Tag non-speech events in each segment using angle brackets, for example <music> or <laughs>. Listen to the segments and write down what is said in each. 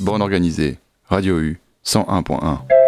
Borne organisée, Radio U, 101.1.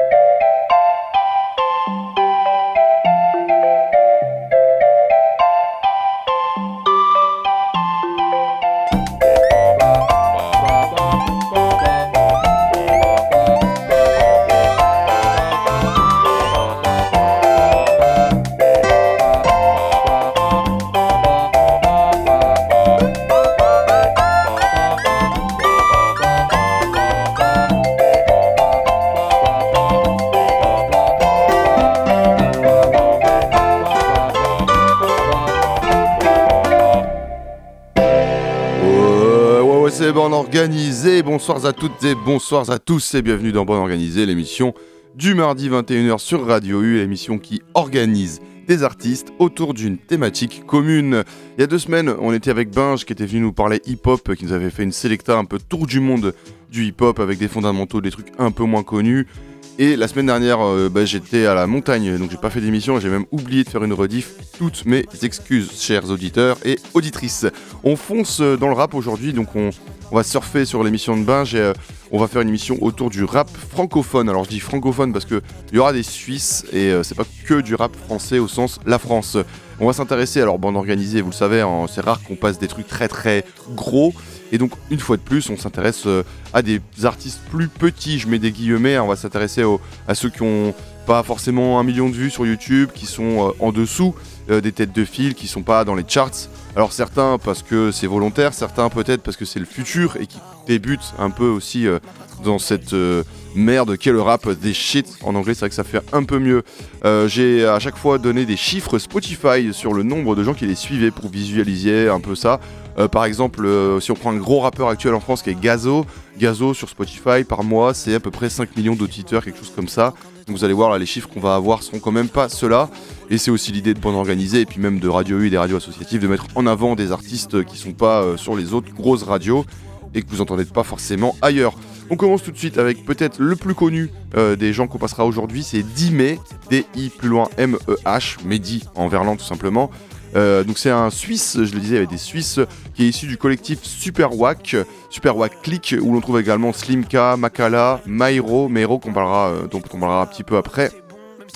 organisé. Bonsoir à toutes et bonsoir à tous et bienvenue dans Bonne Organisée, l'émission du mardi 21h sur Radio U, l'émission qui organise des artistes autour d'une thématique commune. Il y a deux semaines, on était avec Binge qui était venu nous parler hip-hop, qui nous avait fait une sélecta un peu tour du monde du hip-hop avec des fondamentaux, des trucs un peu moins connus. Et la semaine dernière, euh, bah, j'étais à la montagne, donc j'ai pas fait d'émission, j'ai même oublié de faire une rediff. Toutes mes excuses, chers auditeurs et auditrices. On fonce dans le rap aujourd'hui, donc on, on va surfer sur l'émission de Binge et euh, on va faire une émission autour du rap francophone. Alors je dis francophone parce qu'il y aura des Suisses et euh, c'est pas que du rap français au sens la France. On va s'intéresser, alors bande organisée, vous le savez, hein, c'est rare qu'on passe des trucs très très gros. Et donc, une fois de plus, on s'intéresse euh, à des artistes plus petits. Je mets des guillemets, hein, on va s'intéresser à ceux qui ont pas forcément un million de vues sur YouTube, qui sont en dessous des têtes de fil, qui sont pas dans les charts. Alors certains parce que c'est volontaire, certains peut-être parce que c'est le futur et qui débutent un peu aussi euh, dans cette euh, merde qu'est le rap des shit. En anglais, c'est vrai que ça fait un peu mieux. Euh, j'ai à chaque fois donné des chiffres Spotify sur le nombre de gens qui les suivaient pour visualiser un peu ça. par exemple, si on prend un gros rappeur actuel en France qui est Gazo, Gazo sur Spotify par mois, c'est à peu près 5 millions d'auditeurs, quelque chose comme ça. Vous allez voir là, les chiffres qu'on va avoir seront quand même pas ceux-là. Et c'est aussi l'idée de bande organisée et puis même de Radio U et des radios associatives de mettre en avant des artistes qui sont pas euh, sur les autres grosses radios et que vous entendez pas forcément ailleurs. On commence tout de suite avec peut-être le plus connu euh, des gens qu'on passera aujourd'hui, c'est Dimé, D-I plus loin M-E-H, Mehdi en verlan tout simplement. Euh, donc c'est un Suisse, je le disais, avec des Suisses, qui est issu du collectif Super Wack, Super Wack Click, où l'on trouve également Slimka, Makala, Mairo, Mairo qu'on parlera, euh, dont on parlera un petit peu après.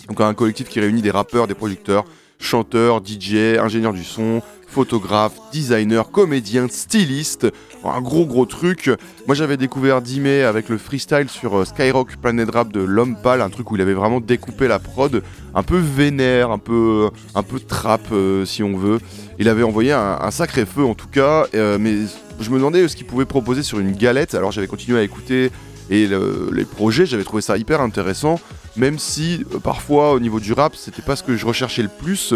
Donc un collectif qui réunit des rappeurs, des producteurs, chanteurs, DJ, ingénieurs du son, photographe, designer, comédien, styliste. Un gros gros truc. Moi j'avais découvert Dimé avec le freestyle sur euh, Skyrock Planet Rap de L'Homme Pâle, un truc où il avait vraiment découpé la prod, un peu vénère, un peu, un peu trap euh, si on veut. Il avait envoyé un, sacré feu en tout cas, euh, mais je me demandais ce qu'il pouvait proposer sur une galette. Alors j'avais continué à écouter et les projets, j'avais trouvé ça hyper intéressant, même si parfois au niveau du rap, c'était pas ce que je recherchais le plus.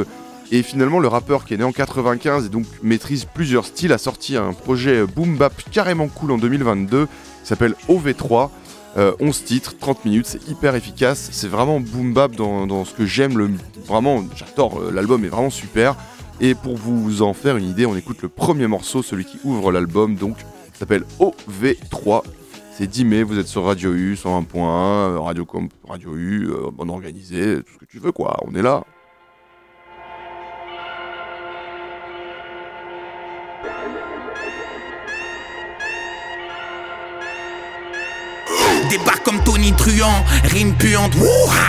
Et finalement, le rappeur qui est né en 95 et donc maîtrise plusieurs styles a sorti un projet boom bap carrément cool en 2022 qui s'appelle OV3. 11 euh, titres, 30 minutes, c'est hyper efficace, c'est vraiment boom bap dans, ce que j'aime, le, vraiment j'adore, euh, l'album est vraiment super. Et pour vous en faire une idée, on écoute le premier morceau, celui qui ouvre l'album, donc s'appelle OV3. C'est 10 mai, vous êtes sur Radio U, 101.1, Radio, Radio U, euh, bon organisé, tout ce que tu veux quoi, on est là. Débarque comme Tony Truant, rime puante.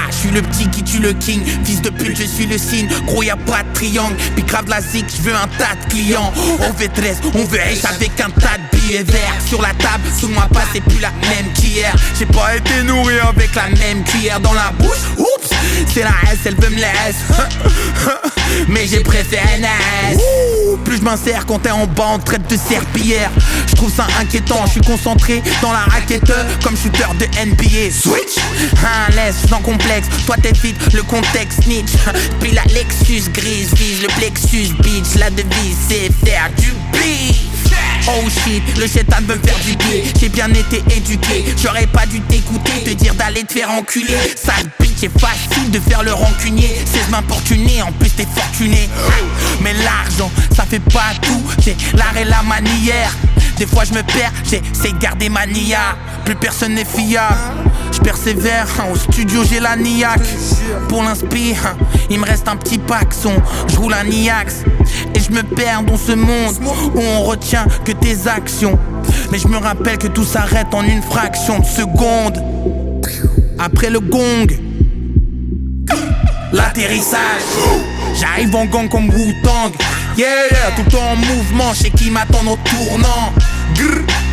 Je suis le petit qui tue le king. Fils de pute, je suis le signe. Gros, y a pas de triangle. Puis grave la zik, je veux un tas de clients. On veut 13, on veut riche avec un tas de billets verts. Sur la table, sous moi pas, c'est plus la même qu'hier. J'ai pas été nourri avec la même cuillère dans la bouche. Oups, c'est la S, elle veut me laisser. <laughs> Mais j'ai préféré NS. Plus je m'insère quand t'es en bande, traite de serpillière. Je trouve ça inquiétant, je suis concentré dans la raquette comme shooter de NBA. Switch, un laisse sans complexe. Toi t'es vite, le contexte snitch. Puis la Lexus grise vise le plexus bitch. La devise c'est faire du beat. Oh shit, le chétan veut me faire du pied. J'ai bien été éduqué, j'aurais pas dû t'écouter, te dire d'aller te faire enculer. Sale bitch, c'est facile de faire le rancunier. C'est m'importuner, en plus t'es fortuné. Mais l'argent, ça fait pas tout, c'est l'art et la manière. Des fois je me perds, j'essaie de garder ma nia. Plus personne n'est fiable. Je persévère, hein, au studio j'ai la niaque. Pour l'inspire, hein, il me reste un petit pack son. Je roule un Niax. Et je me perds dans ce monde où on retient que tes actions. Mais je me rappelle que tout s'arrête en une fraction de seconde. Après le gong, l'atterrissage. J'arrive en gang comme Wu-Tang. Yeah, tout le temps en mouvement, sais qui m'attend au tournant.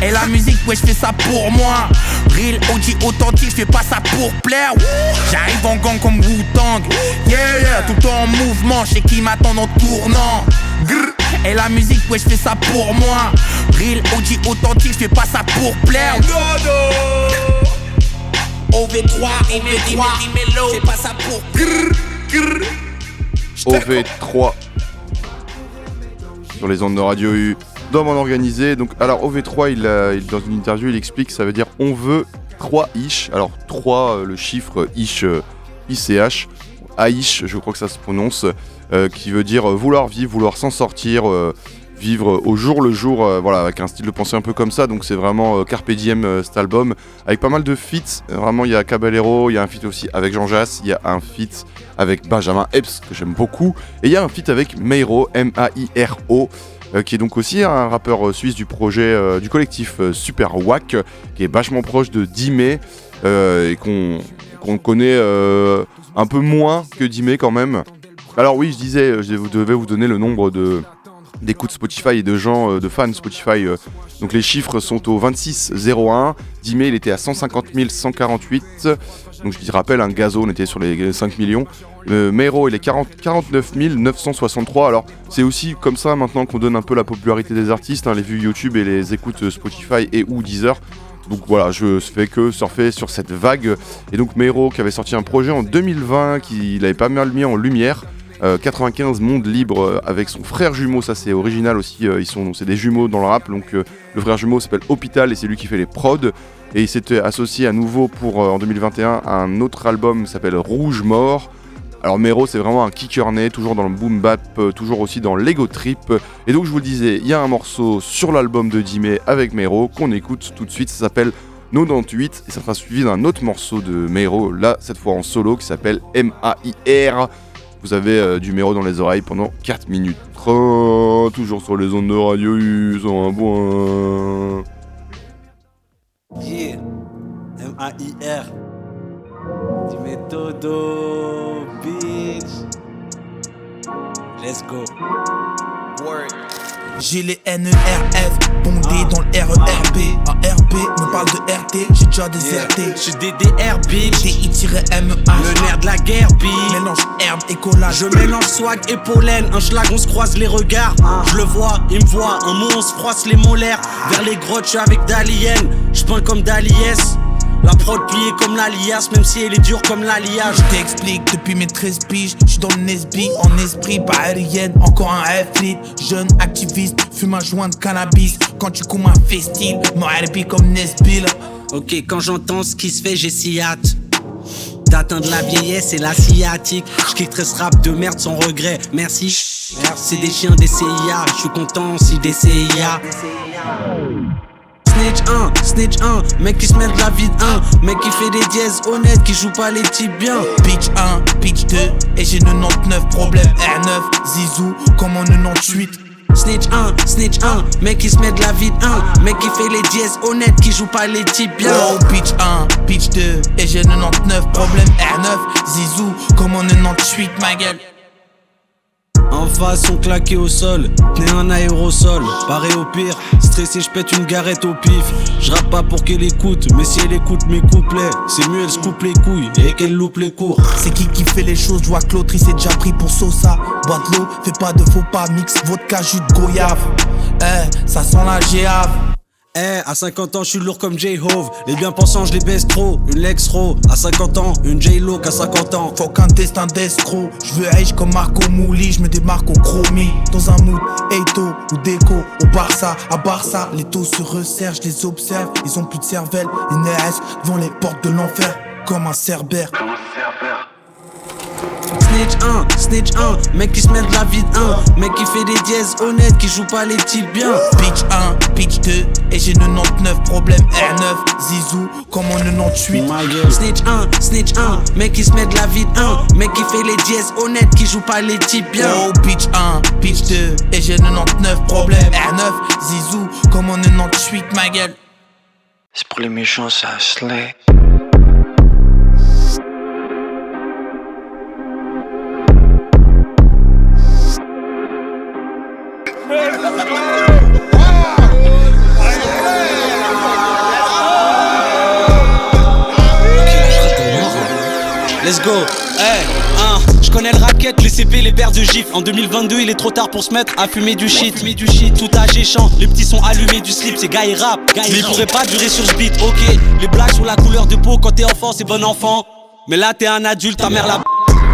Et la musique, ouais, je fais ça pour moi. Real OG authentique, je fais pas ça pour plaire. J'arrive en gang comme Wu-Tang. Yeah, tout le temps en mouvement, sais qui m'attend au tournant. Et la musique, ouais, je fais ça pour moi. Real OG authentique, je fais pas ça pour plaire. OV3, OV3, c'est pas ça pour. OV3 sur les ondes de radio U dans mon organisé. Donc, alors OV3, il, dans une interview, il explique ça veut dire on veut 3 ish. Alors 3, euh, le chiffre ish, euh, ICH, Aish, je crois que ça se prononce, euh, qui veut dire vouloir vivre, vouloir s'en sortir, vivre au jour le jour, voilà, avec un style de pensée un peu comme ça. Donc c'est vraiment Carpe Diem cet album, avec pas mal de feats. Vraiment, il y a Caballero, il y a un feat aussi avec Jean Jass, il y a un feat avec Benjamin Epps que j'aime beaucoup, et il y a un feat avec Meiro, M-A-I-R-O. Euh, qui est donc aussi un rappeur euh, suisse du projet euh, du collectif Super Wack, qui est vachement proche de Dime et qu'on connaît un peu moins que Dime quand même. Alors oui, je disais, je devais vous donner le nombre de d'écoutes Spotify et de gens, de fans Spotify. donc les chiffres sont au 26,01. Dime, il était à 150 148. Donc je rappelle, un gazo, on était sur les 5 millions. Euh, Mero, il est 40, 49 963. Alors, c'est aussi comme ça maintenant qu'on donne un peu la popularité des artistes, hein, les vues YouTube et les écoutes Spotify et ou Deezer. Donc voilà, je fais que surfer sur cette vague. Et donc Mero qui avait sorti un projet en 2020 qu'il avait pas mal mis en lumière. 95 euh, Monde Libre euh, avec son frère jumeau, ça c'est original aussi, ils sont c'est des jumeaux dans le rap, donc le frère jumeau s'appelle Hôpital et c'est lui qui fait les prods. Et il s'était associé à nouveau pour en 2021 à un autre album qui s'appelle Rouge Mort. Alors Mero c'est vraiment un kicker né, toujours dans le boom bap, euh, toujours aussi dans l'ego trip. Et donc je vous le disais, il y a un morceau sur l'album de Dime avec Mero qu'on écoute tout de suite, ça s'appelle 98 et ça sera suivi d'un autre morceau de Mero, là cette fois en solo qui s'appelle M-A-I-R. Vous avez euh, du Mero dans les oreilles pendant 4 minutes 30, toujours sur les ondes de radio U, un bon. Yeah, M-A-I-R. Du méthodo, bitch. Let's go. Word. J'ai les NERF bondés ah. dans le RERB. Un RB me parle de RT, j'ai déjà déserté. Yeah. J'suis DDR, bitch. DI-MEH. Le nerf de la guerre, bitch. Mélange herbe et collage. Je mélange swag et pollen. Un schlag, on se croise les regards. Ah. Je le vois, il me voit. Un mot, on se froisse les molaires. Vers les grottes, j'suis avec Dalien. J'peins comme Daliès. La prod pliée comme l'alias, même si elle est dure comme l'alliage. Je t'explique depuis mes 13 piges, je suis dans le Nesby, en esprit, pas aérienne, encore un f jeune activiste, fume un joint de cannabis. Quand tu coumes un festil, mon RP comme Nesbill. Ok, quand j'entends ce qui se fait, j'ai si hâte d'atteindre la vieillesse et la sciatique. Je ce rap de merde sans regret. Merci. C'est des chiens des CIA. Je suis content si des CIA. Snitch 1, Snitch 1, mec qui se met de la vie de 1, mec qui fait des dièses honnêtes, qui joue pas les types bien. Pitch 1, pitch 2, et j'ai 99 problèmes. R9, Zizou, comme en 98. Snitch 1, Snitch 1, mec qui se met de la vie de 1, mec qui fait les dièses honnêtes, qui joue pas les types bien. Oh, pitch 1, pitch 2, et j'ai 99 problèmes. R9, Zizou, comme en 98, ma gueule. En face, on claqué au sol, tenez un aérosol, paré au pire, stressé, je pète une garette au pif. Je rappe pas pour qu'elle écoute, mais si elle écoute mes couplets, c'est mieux elle se coupe les couilles et qu'elle loupe les cours. C'est qui qui fait les choses, je vois que l'autre il déjà pris pour Sosa. Bois de l'eau, fais pas de faux pas, mix vodka, jus de goyave. Eh, ça sent la géave. Eh, à 50 ans, je suis lourd comme J-Hove. Les bien-pensants, je les baisse trop. Une Lex À 50 ans, une J-Lo qu'à 50 ans. Faut qu'un destin d'escroc. Je veux riche comme Marco Mouli. Je me démarque au chromie. Dans un mood, Eito ou Déco. Au Barça, à Barça. Les taux se resserrent, je les observe. Ils ont plus de cervelle. Ils naissent devant les portes de l'enfer. Comme un cerbère. Comme un cerbère. Snitch 1, snitch 1, mec qui se met de la vie de 1, mec qui fait des dièses honnêtes, qui joue pas les types bien. Pitch 1, pitch 2, et j'ai 99 problèmes R9, Zizou, comme en 98. Snitch 1, snitch 1, mec qui se met de la vie de 1, mec qui fait les dièses honnêtes, qui joue pas les types bien. Oh, pitch 1, pitch 2, et j'ai 99 problèmes R9, Zizou, comme en 98, ma gueule. C'est pour les méchants, ça slay. Let's go, hey, hein. Je connais le racket, les CP, les paires de gifs. En 2022, il est trop tard pour se mettre à fumer du shit. Fumer du shit, tout âge et chant. Les petits sont allumés du slip, c'est gars et rap. Mais ils pourraient pas durer sur ce beat, ok. Les blagues sur la couleur de peau quand t'es enfant, c'est bon enfant. Mais là, t'es un adulte, ta mère la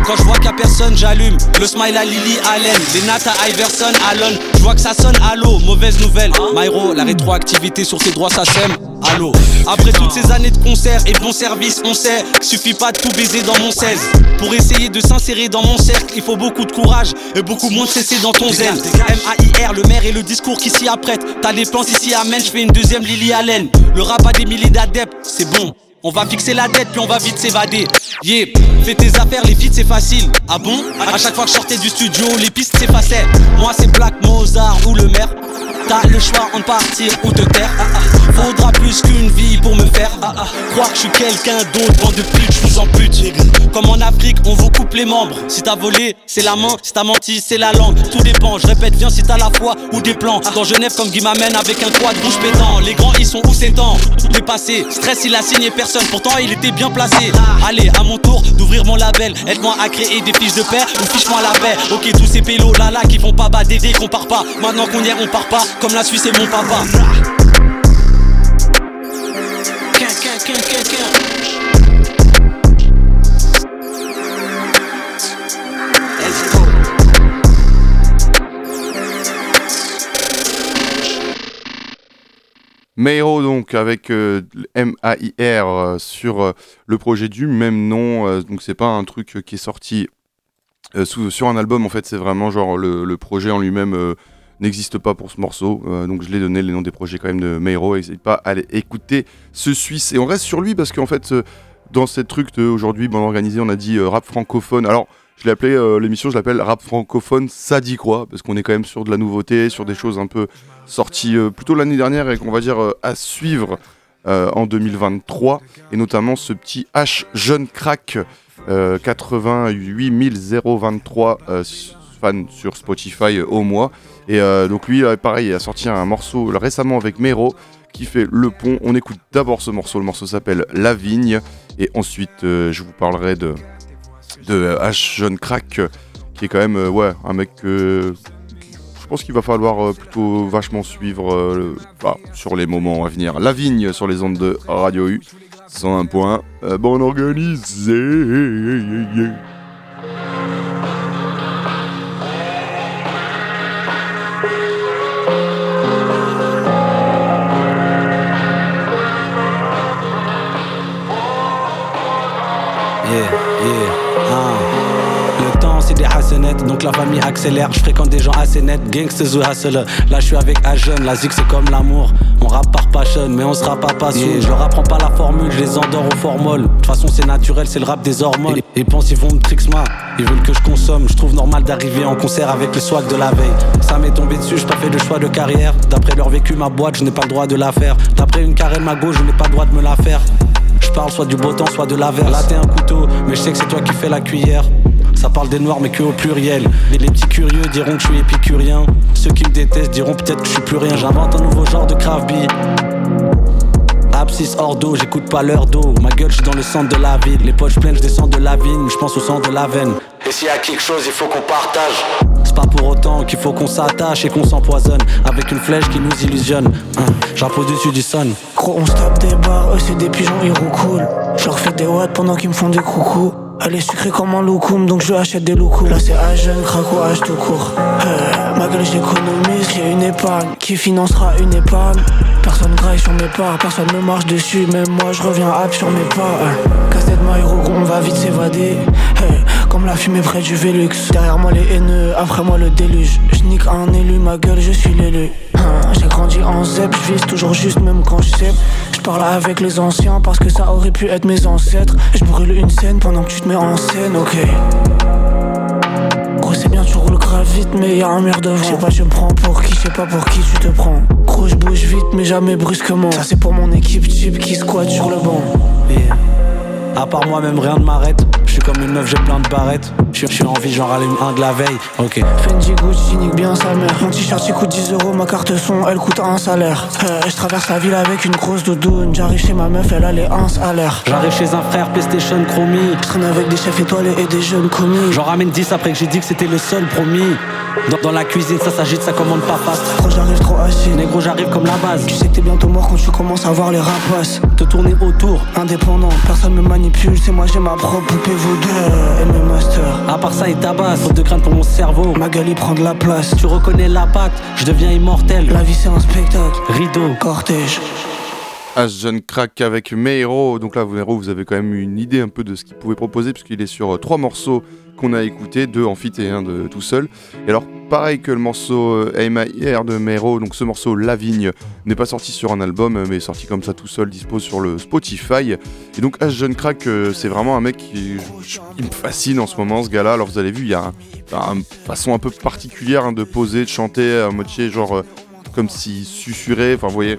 quand je vois qu'il a personne, j'allume. Le smile à Lily Allen, les Nata Iverson, Allen. Je vois que ça sonne, allô, mauvaise nouvelle. Myro, la rétroactivité sur tes droits, ça sème. Allô. Après toutes ces années de concert et bon service, on sait qu'il suffit pas de tout baiser dans mon 16. Pour essayer de s'insérer dans mon cercle, il faut beaucoup de courage et beaucoup moins de cesser dans ton zen. M-A-I-R, le maire et le discours qui s'y apprête. T'as des plans ici, amen, je fais une deuxième Lily Allen. Le rap a des milliers d'adeptes, c'est bon. On va fixer la tête puis on va vite s'évader. Yeah, fais tes affaires, les feats c'est facile. Ah bon? À chaque fois que je sortais du studio, les pistes s'effaçaient. Moi c'est Black Mozart ou le maire. T'as le choix entre partir ou te taire. Ah, ah. Faudra plus qu'une vie pour me faire ah, ah. croire que je suis quelqu'un d'autre. Bande de pute, je vous en pute. Comme en Afrique, on vous coupe les membres. Si t'as volé, c'est la main. Si t'as menti, c'est la langue. Tout dépend. Je répète, viens si t'as la foi ou des plans. Dans Genève, comme Guy m'amène avec un quad rouge pétant. Les grands, ils sont où c'est temps? Dépassé. Stress, il a signé personne. Pourtant, il était bien placé. Allez, à mon tour d'ouvrir mon label. Aide-moi à créer des fiches de paix ou fiche-moi la paix. Ok, tous ces pélos là là qui font pas bader qu'on part pas. Maintenant qu'on y est, on part pas. Comme la Suisse et mon papa. Mayro donc avec euh, M-A-I-R euh, sur euh, le projet du même nom. donc c'est pas un truc qui est sorti sur un album en fait, c'est vraiment genre le, projet en lui-même n'existe pas pour ce morceau. Euh, donc je l'ai donné les noms des projets quand même de Mayro. N'hésitez pas à aller écouter ce Suisse. Et on reste sur lui parce qu'en fait euh, dans cette truc de aujourd'hui bon organisé, on a dit euh, rap francophone. Alors je l'ai appelé l'émission, je l'appelle rap francophone. Ça dit quoi Parce qu'on est quand même sur de la nouveauté, sur des choses un peu sorties plutôt l'année dernière et qu'on va dire à suivre en 2023. Et notamment ce petit H jeune crack euh, 88 023 euh, s- fans sur Spotify au mois. Et euh, donc lui, euh, pareil, il a sorti un morceau récemment avec Mero qui fait Le Pont. On écoute d'abord ce morceau. Le morceau s'appelle La Vigne. Et ensuite, euh, je vous parlerai de, de H jeune crack qui est quand même ouais, un mec je pense qu'il va falloir plutôt vachement suivre bah, sur les moments à venir. La Vigne sur les ondes de Radio U. 101 points. Euh, bon organisé. La famille accélère. Je fréquente des gens assez nets, gangsters ou hustlers. Là je suis avec un jeune, la zik c'est comme l'amour. On rappe par passion, mais on se rappe pas sous. Je leur apprends pas la formule, je les endors au formol. De toute façon c'est naturel, c'est le rap des hormones. Ils pensent ils vont me trixma, ils veulent que je consomme. Je trouve normal d'arriver en concert avec le swag de la veille. Ça m'est tombé dessus, j'ai pas fait de choix de carrière. D'après leur vécu, ma boîte, je n'ai pas le droit de la faire. D'après une carène, ma gauche, je n'ai pas le droit de me la faire. Je parle soit du beau temps, soit de l'averse. Là t'es un couteau, mais je sais que c'est toi qui fais la cuillère. Ça parle des noirs, mais que au pluriel. Et les petits curieux diront que je suis épicurien. Ceux qui me détestent diront peut-être que je suis plus rien. J'invente un nouveau genre de craft. Abscisse hors d'eau, j'écoute pas l'heure d'eau. Ma gueule, je suis dans le centre de la ville. Les poches pleines, je descends de la vigne, je pense au centre de la veine. Et s'il y a quelque chose, il faut qu'on partage. C'est pas pour autant qu'il faut qu'on s'attache et qu'on s'empoisonne avec une flèche qui nous illusionne. Hein, J'impose dessus du sun. Gros, on se tape des barres, eux c'est des pigeons, ils roucoulent. Je leur fais des watts pendant qu'ils me font des coucous. Elle est sucrée comme un loukoum, donc je achète des loukoums. Là c'est âge jeune, crack ou âge tout court. Euh, ma gueule j'économise, j'ai une épargne qui financera une épargne. Personne graille sur mes pas, personne me marche dessus, même moi je reviens hop sur mes pas. Casse-tête my hero, on va vite s'évader. Comme la fumée près du Velux. Derrière moi les haineux, après moi le déluge. Je nique un élu, ma gueule, je suis l'élu. Hein, j'ai grandi en zep, je vise toujours juste même quand je sais. Je parle avec les anciens parce que ça aurait pu être mes ancêtres. Je brûle une scène pendant que tu te mets en scène, ok. Gros, c'est bien, tu roules grave vite, mais y'a un mur devant. Je sais pas, je me prends pour qui, je sais pas pour qui tu te prends. Gros, je bouge vite, mais jamais brusquement. Ça, c'est pour mon équipe type qui squatte sur le banc. À part moi, même rien ne m'arrête. Je suis comme une meuf, j'ai plein de barrettes. Je suis en vie, j'en rallume un de la veille. Ok. Fendi Gucci nique bien sa mère. Mon t-shirt il coûte 10 euros, ma carte son elle coûte un salaire. Euh, je traverse la ville avec une grosse doudoune. J'arrive chez ma meuf, elle a les 1 à l'air. J'arrive chez un frère PlayStation chromie. Je traîne avec des chefs étoilés et des jeunes commis. J'en ramène 10 après que j'ai dit que c'était le seul promis. Dans, la cuisine, ça s'agite, ça commande pas fast. Quand j'arrive trop assis, négro, j'arrive comme la base. Tu sais que t'es bientôt mort quand tu commences à voir les rapaces. Te tourner autour, indépendant, personne me manipule, c'est moi j'ai ma propre poupée vous deux et mes masters. À part ça, il tabasse, faute de crainte pour mon cerveau. Ma gueule, il prend de la place. Tu reconnais la patte, je deviens immortel. La vie, c'est un spectacle. Rideau, cortège. As Jeune Crack avec Meiro. Donc là, vous, vous avez quand même une idée un peu de ce qu'il pouvait proposer, puisqu'il est sur euh, trois morceaux qu'on a écoutés, deux en et un de tout seul. Et alors, pareil que le morceau AMIR de Meiro, donc ce morceau La Vigne n'est pas sorti sur un album, mais est sorti comme ça tout seul, dispose sur le Spotify. Et donc, As Jeune Crack, euh, c'est vraiment un mec qui, me fascine en ce moment, ce gars-là. Alors, vous avez vu, il y a une façon un peu particulière hein, de poser, de chanter, à moitié genre. Euh, comme si susurrait, enfin voyez.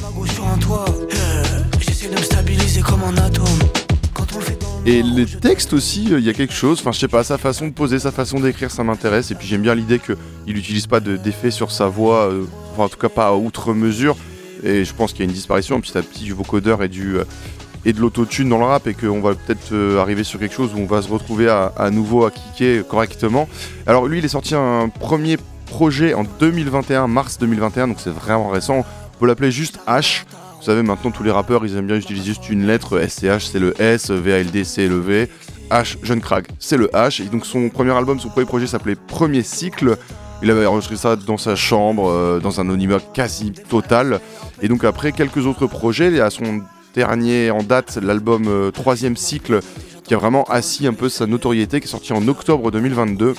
Et les textes aussi, euh, il y a quelque chose, enfin je sais pas, sa façon de poser, sa façon d'écrire, ça m'intéresse. Et puis j'aime bien l'idée qu'il n'utilise pas d'effet sur sa voix, euh, enfin en tout cas pas à outre mesure. Et je pense qu'il y a une disparition petit à petit du vocodeur et du euh, et de l'autotune dans le rap et qu'on va peut-être arriver sur quelque chose où on va se retrouver à, nouveau à kicker correctement. Alors lui il est sorti un premier projet en 2021, mars 2021, donc c'est vraiment récent. On peut l'appeler juste H. Vous savez, maintenant tous les rappeurs ils aiment bien utiliser juste une lettre. SCH c'est le S, VALD c'est le V, H, Jeune Crag c'est le H. Et donc son premier album, son premier projet s'appelait Premier Cycle. Il avait enregistré ça dans sa chambre, euh, dans un anonymat quasi total. Et donc après quelques autres projets, il y a son dernier en date, l'album euh, Troisième Cycle, qui a vraiment assis un peu sa notoriété, qui est sorti en octobre 2022.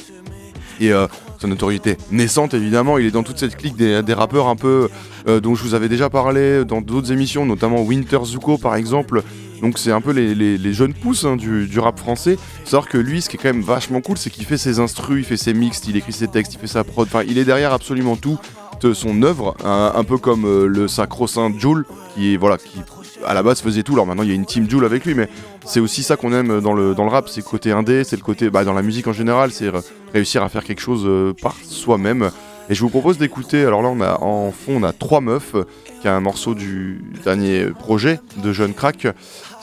Et euh, sa notoriété naissante évidemment. Il est dans toute cette clique des, rappeurs un peu euh, dont je vous avais déjà parlé dans d'autres émissions, notamment Winter Zuko par exemple. Donc c'est un peu les, jeunes pousses hein, du, rap français. Savoir que lui, ce qui est quand même vachement cool, c'est qu'il fait ses instrus, il fait ses mix, il écrit ses textes, il fait sa prod. Enfin, il est derrière absolument tout de son œuvre, un, peu comme euh, le sacro-saint Joule, qui est voilà, qui à la base faisait tout. Alors maintenant il y a une team Joule avec lui, mais c'est aussi ça qu'on aime dans le, dans le rap, c'est le côté indé, c'est le côté bah, dans la musique en général, c'est réussir à faire quelque chose euh, par soi-même. Et je vous propose d'écouter, alors là on a en fond on a Trois Meufs, qui est un morceau du dernier projet de Jeune Crack, qui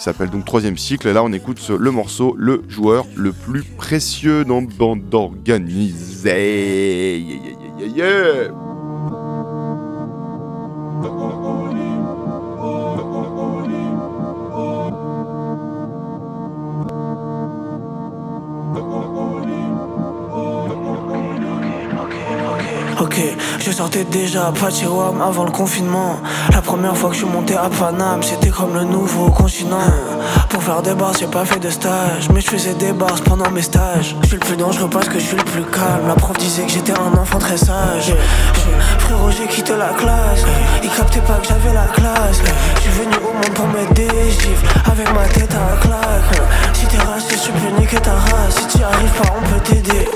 s'appelle donc Troisième Cycle. Et là on écoute le morceau Le joueur le plus précieux dans bande organisée. Je sortais déjà à Pachewam avant le confinement. La première fois que je suis monté à Paname, c'était comme le nouveau continent. Pour faire des bars, j'ai pas fait de stage, mais je faisais des bars pendant mes stages. Je suis le plus dangereux parce que je suis le plus calme. La prof disait que j'étais un enfant très sage. Frérot, j'ai quitté la classe. Il captait pas que j'avais la classe. Je suis venu au monde pour mettre des gifles avec ma tête à claque. Si t'es raciste, tu peux niquer ta race. Si t'y arrives pas, on peut t'aider.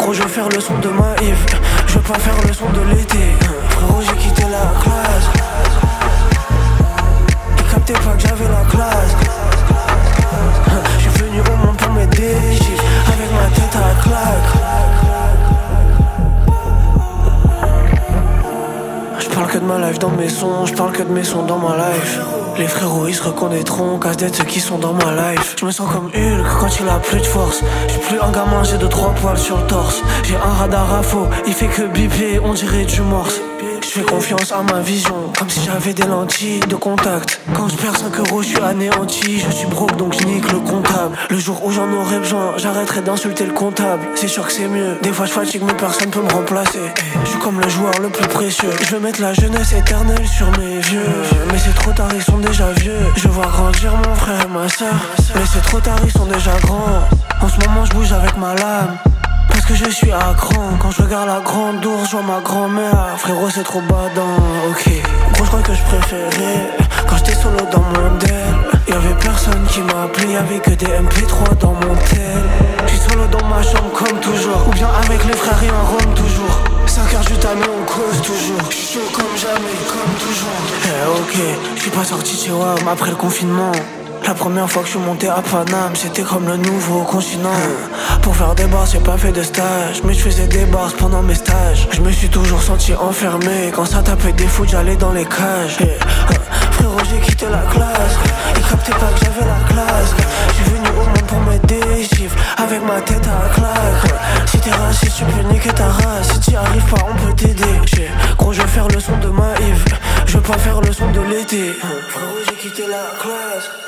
Gros, je veux faire le son de ma Yves. Veux pas faire le son de l'été. Frérot, j'ai quitté la classe. Ils captaient pas que j'avais la classe. Je venu au monde pour m'aider. Avec ma tête à claque. Je parle que de ma life dans mes sons. Je parle que de mes sons dans ma life. Les frérots ils se reconnaîtront, casse d'être ceux qui sont dans ma life. Je me sens comme Hulk quand il a plus de force. J'ai plus un gamin, j'ai deux trois poils sur le torse. J'ai un radar à faux, il fait que biper, on dirait du morse. Je fais confiance à ma vision, comme si j'avais des lentilles de contact. Quand je perds 5 euros, je suis anéanti. Je suis broke donc je nique le comptable. Le jour où j'en aurai besoin, j'arrêterai d'insulter le comptable. C'est sûr que c'est mieux. Des fois je fatigue, mais personne peut me remplacer. Je suis comme le joueur le plus précieux. Je veux mettre la jeunesse éternelle sur mes vieux. Mais c'est trop tard, ils sont déjà vieux. Je vois grandir mon frère et ma soeur. Mais c'est trop tard, ils sont déjà grands. En ce moment, je bouge avec ma lame. Que je suis à cran. Quand je regarde la grande ours, je vois ma grand-mère. Frérot c'est trop badant, ok. Gros je crois que je préférais Quand j'étais solo dans mon del Y'avait personne qui m'appelait Y'avait que des MP3 dans mon tel. J'suis solo dans ma chambre comme toujours. Ou bien avec les frères et un rhum toujours. 5 heures juste année on cause toujours. Chaud comme jamais, comme toujours. Eh ok, j'suis pas sorti chez WAM après le confinement la première fois que je suis monté à Paname, c'était comme le nouveau continent. Pour faire des bars, j'ai pas fait de stage, mais je faisais des bars pendant mes stages. Je me suis toujours senti enfermé, quand ça tapait des fous, j'allais dans les cages. frérot, j'ai quitté la classe, ils captaient pas que j'avais la classe. J'suis venu au monde pour mettre des chiffres, avec ma tête à claque. Si t'es raciste, tu peux niquer ta race. Si t'y arrives pas, on peut t'aider. Gros, je vais faire le son de ma Yves, je veux pas faire le son de l'été. Frérot, j'ai quitté la classe.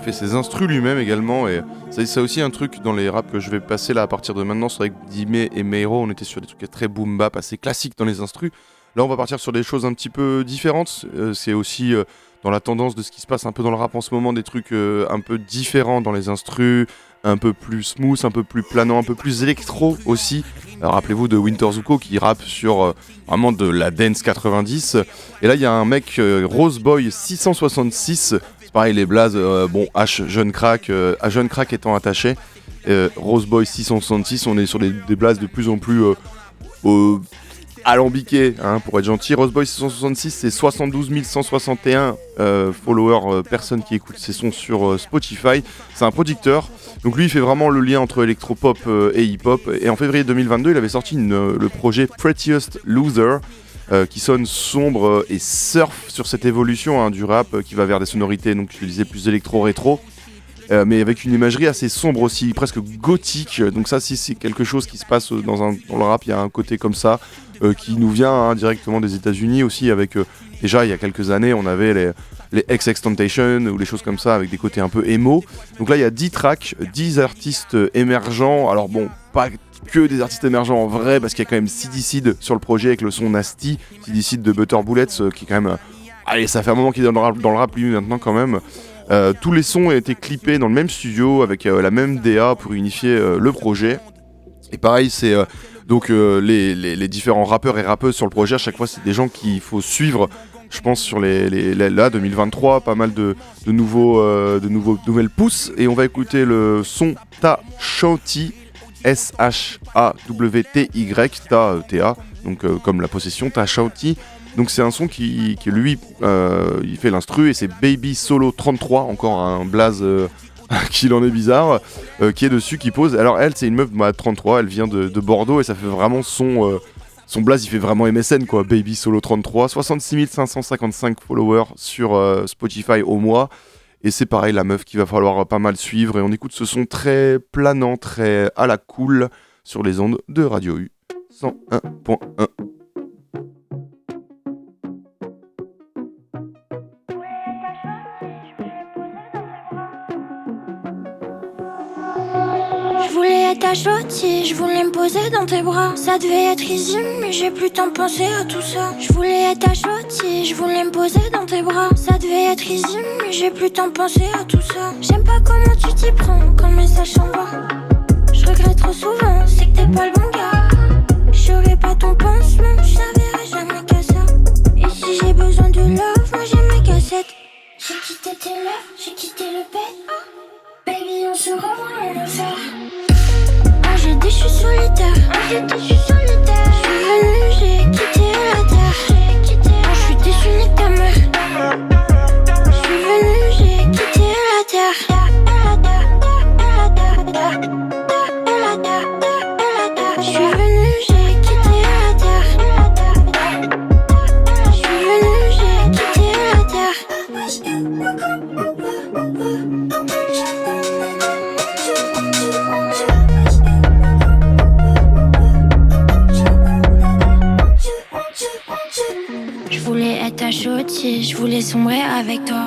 fait ses instrus lui-même également. Et c'est aussi un truc dans les raps que je vais passer là à partir de maintenant. C'est vrai que Dime et Meiro, on était sur des trucs très boom bap, assez classiques dans les instrus. Là, on va partir sur des choses un petit peu différentes. Euh, c'est aussi euh, dans la tendance de ce qui se passe un peu dans le rap en ce moment, des trucs euh, un peu différents dans les instrus, un peu plus smooth, un peu plus planant, un peu plus électro aussi. Rappelez-vous de Winter Zuko qui rappe sur vraiment de la dance 90. Et là, il y a un mec, Roseboy 666, pareil, les blazes, euh, bon, H, jeune crack, euh, jeune crack étant attaché. Euh, Roseboy 666, on est sur des, blazes de plus en plus alambiqués, hein, pour être gentil. Roseboy 666, c'est 72 161 followers, personnes qui écoutent ses sons sur Spotify. C'est un producteur. Donc lui, il fait vraiment le lien entre électropop et hip-hop. Et en février 2022, il avait sorti le projet Prettiest Loser. Euh, qui sonne sombre et surf sur cette évolution hein, du rap euh, qui va vers des sonorités, donc je plus électro-rétro. Euh, mais avec une imagerie assez sombre aussi, presque gothique. Donc ça, si c'est quelque chose qui se passe dans, le rap, il y a un côté comme ça qui nous vient hein, directement des États-Unis aussi. Avec déjà il y a quelques années, on avait les, les X-Extentation ou les choses comme ça avec des côtés un peu émo. Donc là, il y a 10 tracks, 10 artistes émergents. Alors bon, pas que des artistes émergents en vrai, parce qu'il y a quand même Seed sur le projet avec le son Nasty, Seed de Butter Bullets, euh, qui est quand même. Euh, allez, ça fait un moment qu'il est dans le rap, dans le rap lui maintenant quand même. Euh, tous les sons ont été clippés dans le même studio avec la même DA pour unifier le projet. Et pareil, c'est donc les, différents rappeurs et rappeuses sur le projet. À chaque fois, c'est des gens qu'il faut suivre. Je pense sur les, là 2023, pas mal de, nouveaux, de nouveaux nouvelles pousses. Et on va écouter le son Ta Shanti S-H-A-W-T-Y, Ta, donc euh, comme la possession, Ta Shouty. Donc c'est un son qui, lui, euh, il fait l'instru et c'est Baby Solo 33, encore un blaze euh, <laughs> qui en est bizarre, qui est dessus, qui pose. Alors elle, c'est une meuf de 33, elle vient de, Bordeaux et ça fait vraiment son... son blaze, il fait vraiment MSN quoi, Baby Solo 33, 66 555 followers sur Spotify au mois. Et c'est pareil, la meuf qu'il va falloir pas mal suivre. Et on écoute ce son très planant, très à la cool sur les ondes de Radio U 101.1. Je voulais être à si je voulais me poser dans tes bras. Ça devait être easy, mais j'ai plus temps penser à tout ça. Je voulais être à si je voulais me poser dans tes bras. Ça devait être easy, mais j'ai plus temps penser à tout ça. J'aime pas comment tu t'y prends quand le message s'envoie. Je regrette trop souvent, c'est que t'es pas le bon gars. J'aurais pas ton pansement, je jamais qu'à ça. Et si j'ai besoin de love, moi j'ai mes cassettes. J'ai quitté tes lèvres, j'ai quitté le bête. Baby, on se revoit en enfer. je suis solitaire. Inquiété, je suis solitaire. Je suis venu, j'ai quitté la terre. J'ai quitté. Je suis déçu, nique ta mère. Je suis venu, j'ai quitté la terre. Je Je voulais être ta chaudier, je voulais sombrer avec toi.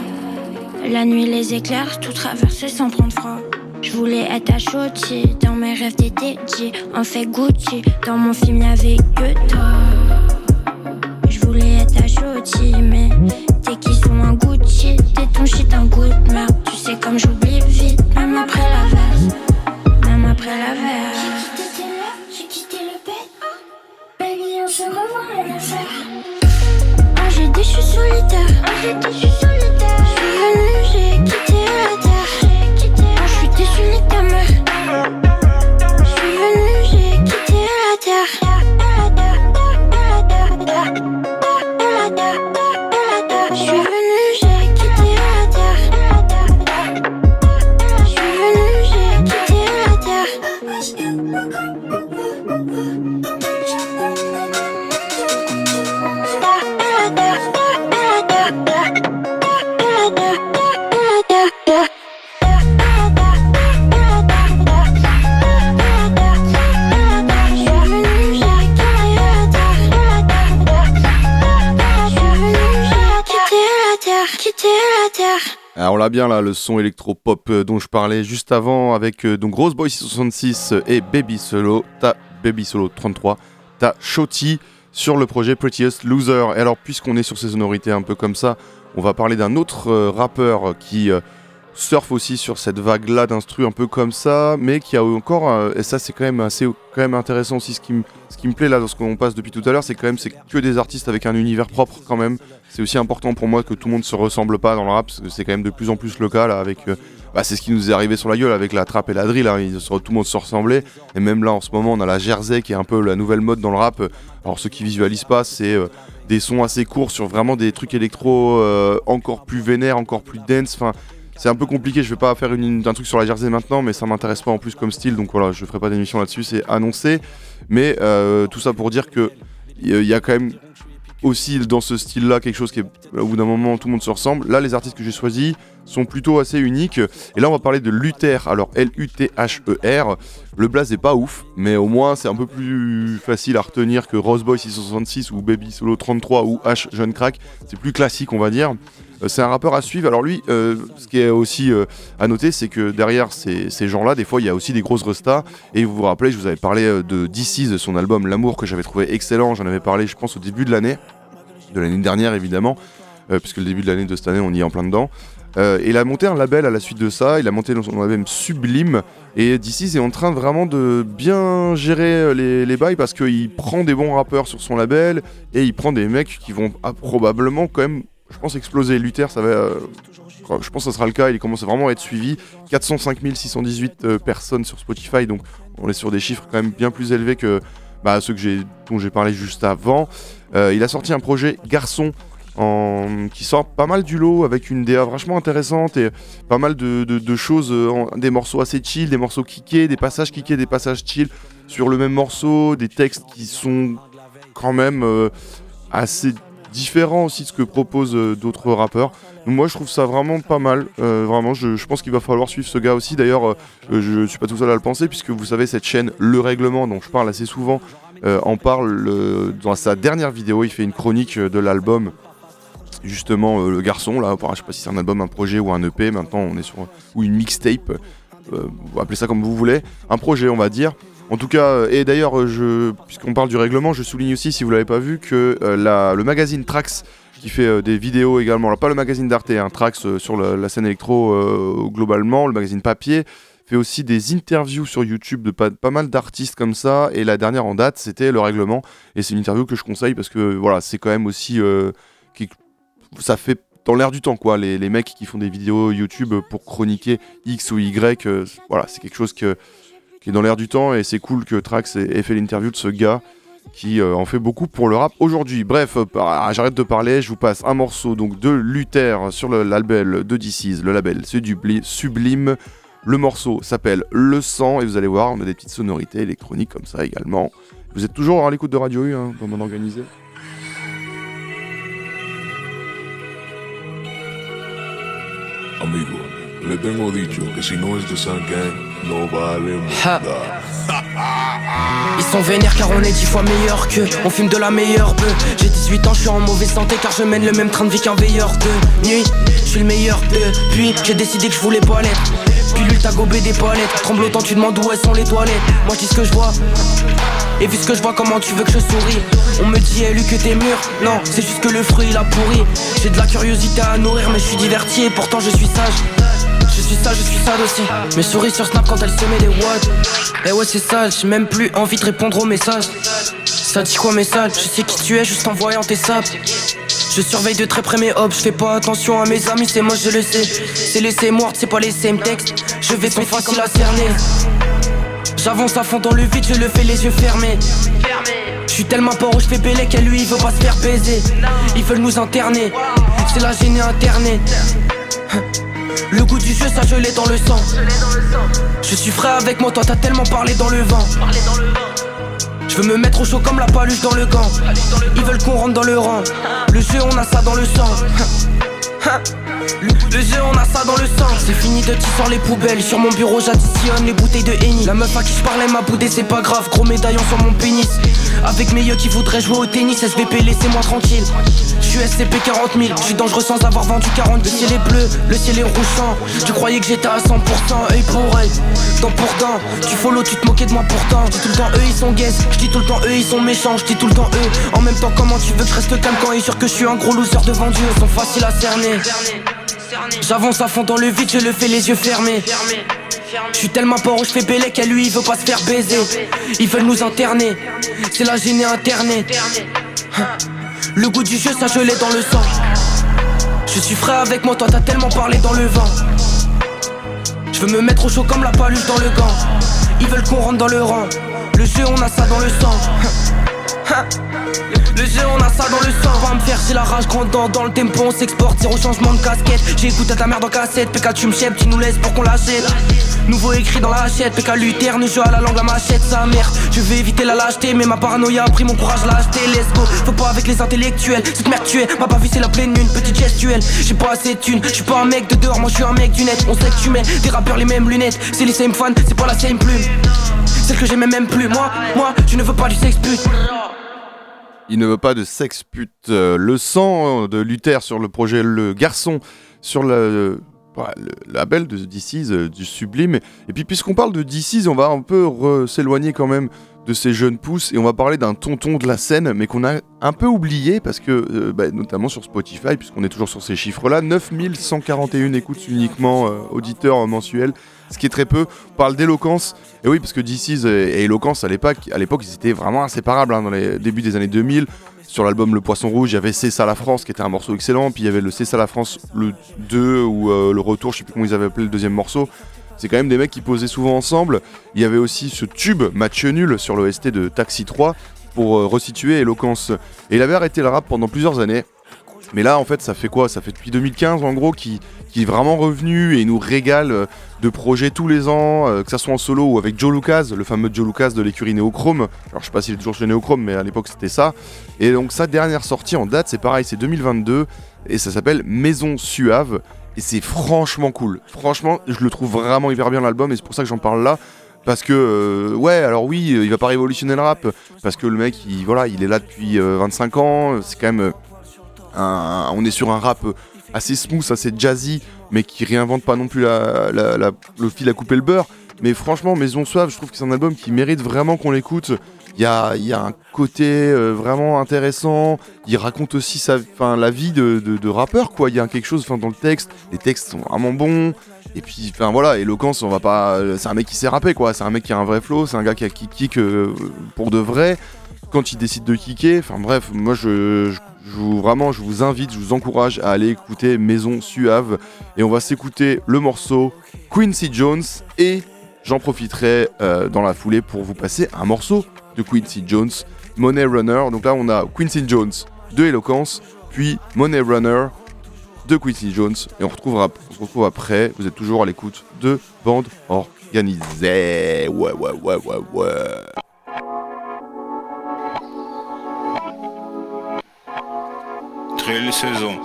La nuit, les éclairs, tout traverser sans prendre froid. Je voulais être ta chaudier, dans mes rêves t'étais dit, en fait Gucci. Dans mon film, y'avait que toi. Je voulais être ta chaudier, mais t'es qui sont un Gucci. T'es ton shit, un goût de merde. Tu sais comme j'oublie vite, même après la Ah, bien là le son électro-pop euh, dont je parlais juste avant avec euh, donc Rose Boy 666 et Baby Solo, ta Baby Solo 33, ta Shoti sur le projet Prettiest Loser. Et alors puisqu'on est sur ces sonorités un peu comme ça, on va parler d'un autre euh, rappeur qui euh, surfe aussi sur cette vague là d'instru un peu comme ça, mais qui a encore et ça c'est quand même assez quand même intéressant aussi ce qui me plaît là dans ce qu'on passe depuis tout à l'heure, c'est quand même c'est que des artistes avec un univers propre quand même. C'est aussi important pour moi que tout le monde se ressemble pas dans le rap, parce que c'est quand même de plus en plus le cas là avec. euh, bah, c'est ce qui nous est arrivé sur la gueule avec la trappe et la drill, hein, tout le monde se ressemblait. Et même là en ce moment on a la jersey qui est un peu la nouvelle mode dans le rap. Alors ceux qui visualisent pas, c'est euh, des sons assez courts sur vraiment des trucs électro euh, encore plus vénères, encore plus dense. Enfin, c'est un peu compliqué, je vais pas faire un truc sur la jersey maintenant, mais ça m'intéresse pas en plus comme style, donc voilà, je ferai pas d'émission là-dessus, c'est annoncé. Mais euh, tout ça pour dire que il y, a quand même aussi dans ce style-là quelque chose qui est au bout d'un moment tout le monde se ressemble. Là, les artistes que j'ai choisis sont plutôt assez uniques. Et là, on va parler de Luther. Alors L-U-T-H-E-R. Le blaze est pas ouf, mais au moins c'est un peu plus facile à retenir que Roseboy 666 ou Baby Solo 33 ou H Jeune Crack. C'est plus classique, on va dire. Euh, C'est un rappeur à suivre. Alors lui, euh, ce qui est aussi euh, à noter, c'est que derrière ces, gens-là, des fois, il y a aussi des grosses restas. Et vous vous rappelez, je vous avais parlé de DC's, son album L'amour, que j'avais trouvé excellent. J'en avais parlé, je pense, au début de l'année, de l'année dernière évidemment, puisque le début de l'année de cette année, on y est en plein dedans. Et il a monté un label à la suite de ça. Il a monté son label Sublime. Et DC's est en train vraiment de bien gérer les, les bails parce qu'il prend des bons rappeurs sur son label et il prend des mecs qui vont ah, probablement quand même je pense exploser. Luther, ça va. euh, je pense que ça sera le cas. Il commence vraiment à être suivi. 405 618 euh, personnes sur Spotify, donc on est sur des chiffres quand même bien plus élevés que bah, ceux dont j'ai parlé juste avant. Euh, il a sorti un projet Garçon. Qui sort pas mal du lot avec une DA vachement intéressante et pas mal de, choses, des morceaux assez chill, des morceaux kickés, des passages kickés, des passages chill sur le même morceau, des textes qui sont quand même assez différents aussi de ce que proposent euh, d'autres rappeurs. Moi je trouve ça vraiment pas mal, Euh, vraiment je, pense qu'il va falloir suivre ce gars aussi. D'ailleurs euh, je suis pas tout seul à le penser puisque vous savez cette chaîne Le Règlement dont je parle assez souvent euh, en parle dans sa dernière vidéo, il fait une chronique de l'album justement le garçon là, je sais pas si c'est un album, un projet ou un EP, maintenant on est sur ou une mixtape, appelez ça comme vous voulez, un projet on va dire. En tout cas, euh, et d'ailleurs, euh, puisqu'on parle du règlement, je souligne aussi, si vous l'avez pas vu, que euh, le magazine Trax, qui fait des vidéos également, alors pas le magazine d'Arte, un Trax euh, sur la, scène électro globalement, le magazine papier, fait aussi des interviews sur YouTube de pas, mal d'artistes comme ça, et la dernière en date, c'était le règlement, et c'est une interview que je conseille parce que voilà, c'est quand même aussi, qui- ça fait dans l'air du temps quoi, les, mecs qui font des vidéos YouTube pour chroniquer X ou Y, voilà, c'est quelque chose que qui est dans l'air du temps et c'est cool que Trax ait, ait fait l'interview de ce gars qui euh, en fait beaucoup pour le rap aujourd'hui. Bref, euh, par- j'arrête de parler, je vous passe un morceau donc de Luther sur le label de DC's, le label c'est du bli- Sublime. Le morceau s'appelle Le sang et vous allez voir, on a des petites sonorités électroniques comme ça également. Vous êtes toujours à l'écoute de Radio U, hein, dans mon. Amigo, le tengo dicho que si no es de no nada. <laughs> Ils sont vénères car on est dix fois meilleur qu'eux. On fume de la meilleure bœuf. J'ai 18 ans, je suis en mauvaise santé car je mène le même train de vie qu'un veilleur de nuit. Je suis le meilleur d'eux. Puis j'ai décidé que je voulais pas l'être. Puis lui t'as gobé des palettes. Tremblotant tu demandes où elles sont les toilettes. Moi je dis ce que je vois. Et vu ce que je vois, comment tu veux que je souris? On me dit, élu que t'es mûr. Non, c'est juste que le fruit il a pourri. J'ai de la curiosité à nourrir, mais je suis diverti et pourtant je suis sage je suis sage, je suis sale aussi. Mes souris sur Snap quand elles se met des watts. Eh ouais, c'est sale, j'ai même plus envie de répondre aux messages. Ça dit quoi, message? Je sais qui tu es juste en voyant tes sables. Je surveille de très près mes hops, je fais pas attention à mes amis, c'est moi je le sais. C'est laisser mort, c'est pas les same textes. Je vais trop facile à cerner. J'avance à fond dans le vide, je le fais les yeux fermés. Je suis tellement pauvre, je fais bélé qu'à lui il veut pas se faire baiser. Ils veulent nous interner, c'est la gênée internée. Le goût du jeu, ça je l'ai dans le sang. Je suis frais avec moi, toi t'as tellement parlé dans le vent. Je veux me mettre au chaud comme la paluche dans le gant. Ils veulent qu'on rentre dans le rang. Le jeu, on a ça dans le sang. <laughs> Le, le jeu, on a ça dans le sang. C'est fini de tisser les poubelles. Sur mon bureau, j'additionne les bouteilles de Henny. La meuf à qui je parlais m'a boudé, c'est pas grave. Gros médaillon sur mon pénis. Avec mes yeux qui voudraient jouer au tennis, SVP, laissez-moi tranquille. Je suis SCP 40 000, je suis dangereux sans avoir vendu 40 Le ciel est bleu, le ciel est rougeant. Tu croyais que j'étais à 100%, œil pour œil, dent pour. Tu follow, tu te moquais de moi pourtant. Je dis tout le temps, eux ils sont gays, je dis tout le temps, eux ils sont méchants, je dis tout le temps, eux. En même temps, comment tu veux que je reste calme quand ils sûr que je suis un gros loser devant Dieu? Ils sont faciles à cerner. J'avance à fond dans le vide, je le fais les yeux fermés. Je suis tellement pauvre, je fais bélé qu'à lui il veut pas se faire baiser. Ils veulent nous interner, c'est la gênée internée. Le goût du jeu, ça je l'ai dans le sang. Je suis frais avec moi, toi t'as tellement parlé dans le vent. Je veux me mettre au chaud comme la paluche dans le gant. Ils veulent qu'on rentre dans le rang. Le jeu, on a ça dans le sang. Le jeu, on a ça dans le sang. Va me faire, j'ai la rage grandant dans le tempo, on s'exporte, zéro changement de casquette. J'ai écouté ta mère dans cassette, PK, tu me tu nous laisses pour qu'on l'achète. Nouveau écrit dans la hachette, PK, Luterne, jeu à la langue, la machette, sa mère. Je vais éviter la lâcheté, mais ma paranoïa a pris mon courage, l'a acheté, let's go. Faut pas avec les intellectuels, cette merde tu m'a pas vu, c'est la pleine lune, petite gestuelle. J'ai pas assez de thunes, je suis pas un mec de dehors, moi je suis un mec du net. On sait que tu mets des rappeurs les mêmes lunettes, c'est les same fans, c'est pas la same plume. Celle que j'aimais même plus, moi, moi, je ne veux pas du sexe pute. Il ne veut pas de sexe pute. Euh, le sang de Luther sur le projet Le Garçon, sur le, le label de DC's, euh, du Sublime. Et puis, puisqu'on parle de DC's, on va un peu s'éloigner quand même de ces jeunes pousses et on va parler d'un tonton de la scène, mais qu'on a un peu oublié parce que, euh, bah, notamment sur Spotify, puisqu'on est toujours sur ces chiffres-là, 9141 écoutes uniquement euh, auditeurs mensuels, ce qui est très peu. On parle d'éloquence, et oui, parce que DC's et Eloquence à l'époque, à l'époque, ils étaient vraiment inséparables hein, dans les débuts des années 2000. Sur l'album Le Poisson Rouge, il y avait C'est ça la France qui était un morceau excellent, puis il y avait le C'est ça la France le 2 ou euh, le Retour, je sais plus comment ils avaient appelé le deuxième morceau. C'est quand même des mecs qui posaient souvent ensemble. Il y avait aussi ce tube Match Nul sur l'OST de Taxi 3 pour euh, resituer Eloquence. Et il avait arrêté le rap pendant plusieurs années. Mais là, en fait, ça fait quoi? Ça fait depuis 2015, en gros, qui, est vraiment revenu et nous régale euh, de projets tous les ans, euh, que ça soit en solo ou avec Joe Lucas, le fameux Joe Lucas de l'écurie Néochrome. Alors, je sais pas s'il est toujours chez Néochrome, mais à l'époque, c'était ça. Et donc, sa dernière sortie en date, c'est pareil, c'est 2022 et ça s'appelle Maison Suave. Et c'est franchement cool. Franchement, je le trouve vraiment hyper bien l'album et c'est pour ça que j'en parle là. Parce que, euh, ouais, alors oui, il va pas révolutionner le rap. Parce que le mec, il, voilà, il est là depuis euh, 25 ans. C'est quand même. On est sur un rap assez smooth, assez jazzy, mais qui réinvente pas non plus le fil à couper le beurre. Mais franchement, Maison Suave, je trouve que c'est un album qui mérite vraiment qu'on l'écoute. Il y a, un côté euh, vraiment intéressant. Il raconte aussi sa, la vie de, rappeur, quoi. Il y a quelque chose dans le texte. Les textes sont vraiment bons. Et puis, enfin voilà, éloquence, on va pas. C'est un mec qui sait rapper, quoi. C'est un mec qui a un vrai flow. C'est un gars qui, a, kick euh, pour de vrai. Quand il décide de kicker, enfin bref, moi je, je vous vraiment, je vous invite, je vous encourage à aller écouter Maison Suave. Et on va s'écouter le morceau Quincy Jones et j'en profiterai euh, dans la foulée pour vous passer un morceau de Quincy Jones, Money Runner. Donc là, on a Quincy Jones de Eloquence, puis Money Runner de Quincy Jones. Et on, on se retrouve après. Vous êtes toujours à l'écoute de Bande Organisée. Ouais, ouais, ouais, ouais, ouais. Saison.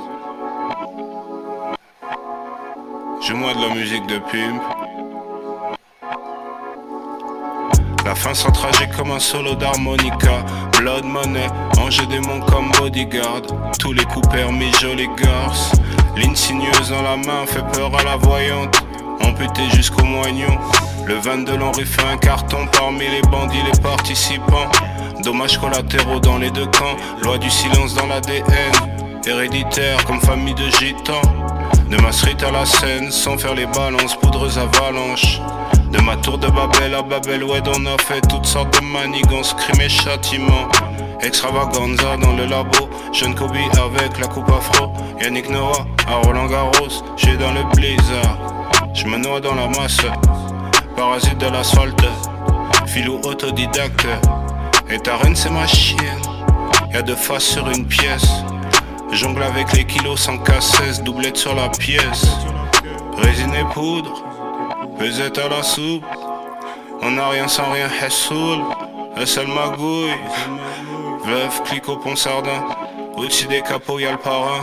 Joue-moi de la musique de pimp. La fin sans trajet comme un solo d'harmonica. Blood money, ange démon comme bodyguard. Tous les coups permis, jolie garce. Ligne sinueuse dans la main fait peur à la voyante. Amputé jusqu'au moignon. Le 22 l'Henri fait un carton parmi les bandits, les participants. Dommages collatéraux dans les deux camps. Loi du silence dans l'ADN. Héréditaire comme famille de gitans. De ma street à la scène, sans faire les balances, poudreuse avalanche. De ma tour de Babel à Babel, ouais, on a fait toutes sortes de manigances, crimes et châtiments. Extravaganza dans le labo, jeune Kobe avec la coupe afro. Yannick Noah à Roland Garros, j'suis dans le blizzard. J'me noie dans la masse, parasite de l'asphalte. Filou autodidacte, et ta reine c'est ma chienne. Y'a deux faces sur une pièce. Jongle avec les kilos sans cassesse, doublette sur la pièce. Résine et poudre, pesette à la soupe. On n'a rien sans rien, Hessoul, un seul magouille. Veuve, clique au pont sardin. Au-dessus des capots, y'a le parrain.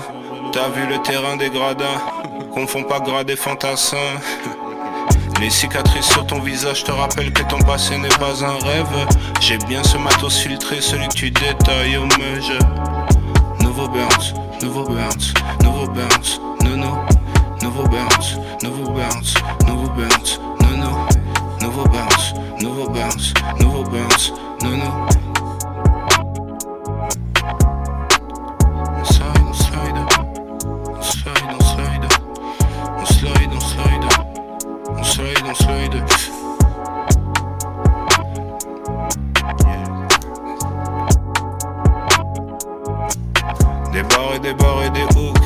T'as vu le terrain des gradins. Confond pas grade et fantassin. Les cicatrices sur ton visage te rappellent que ton passé n'est pas un rêve. J'ai bien ce matos filtré, celui que tu détailles au meuje. Nouveau bounce, nouveau bounce, nouveau bounce, non non. Nouveau bounce, nouveau bounce, nouveau bounce, non non. Nouveau bounce, nouveau bounce, nouveau bounce, non non. Slide, on slide, on slide, on slide, on slide, on slide, Des barres et des des hooks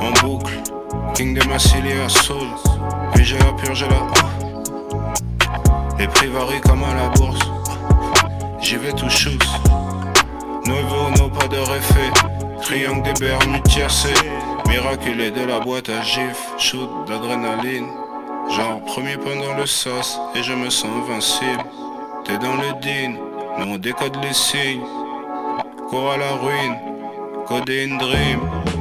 en boucle. King de Massilia Soul. Puis j'ai la purge la Les prix varient comme à la bourse. J'y vais tout chousse. Nouveau, non pas de réfé. Triangle des bermudes tiercés. Miraculé de la boîte à gif. Shoot d'adrénaline. Genre premier pain dans le sauce. Et je me sens invincible. T'es dans le din. Mais on décode les signes. Cours à la ruine. could in dream.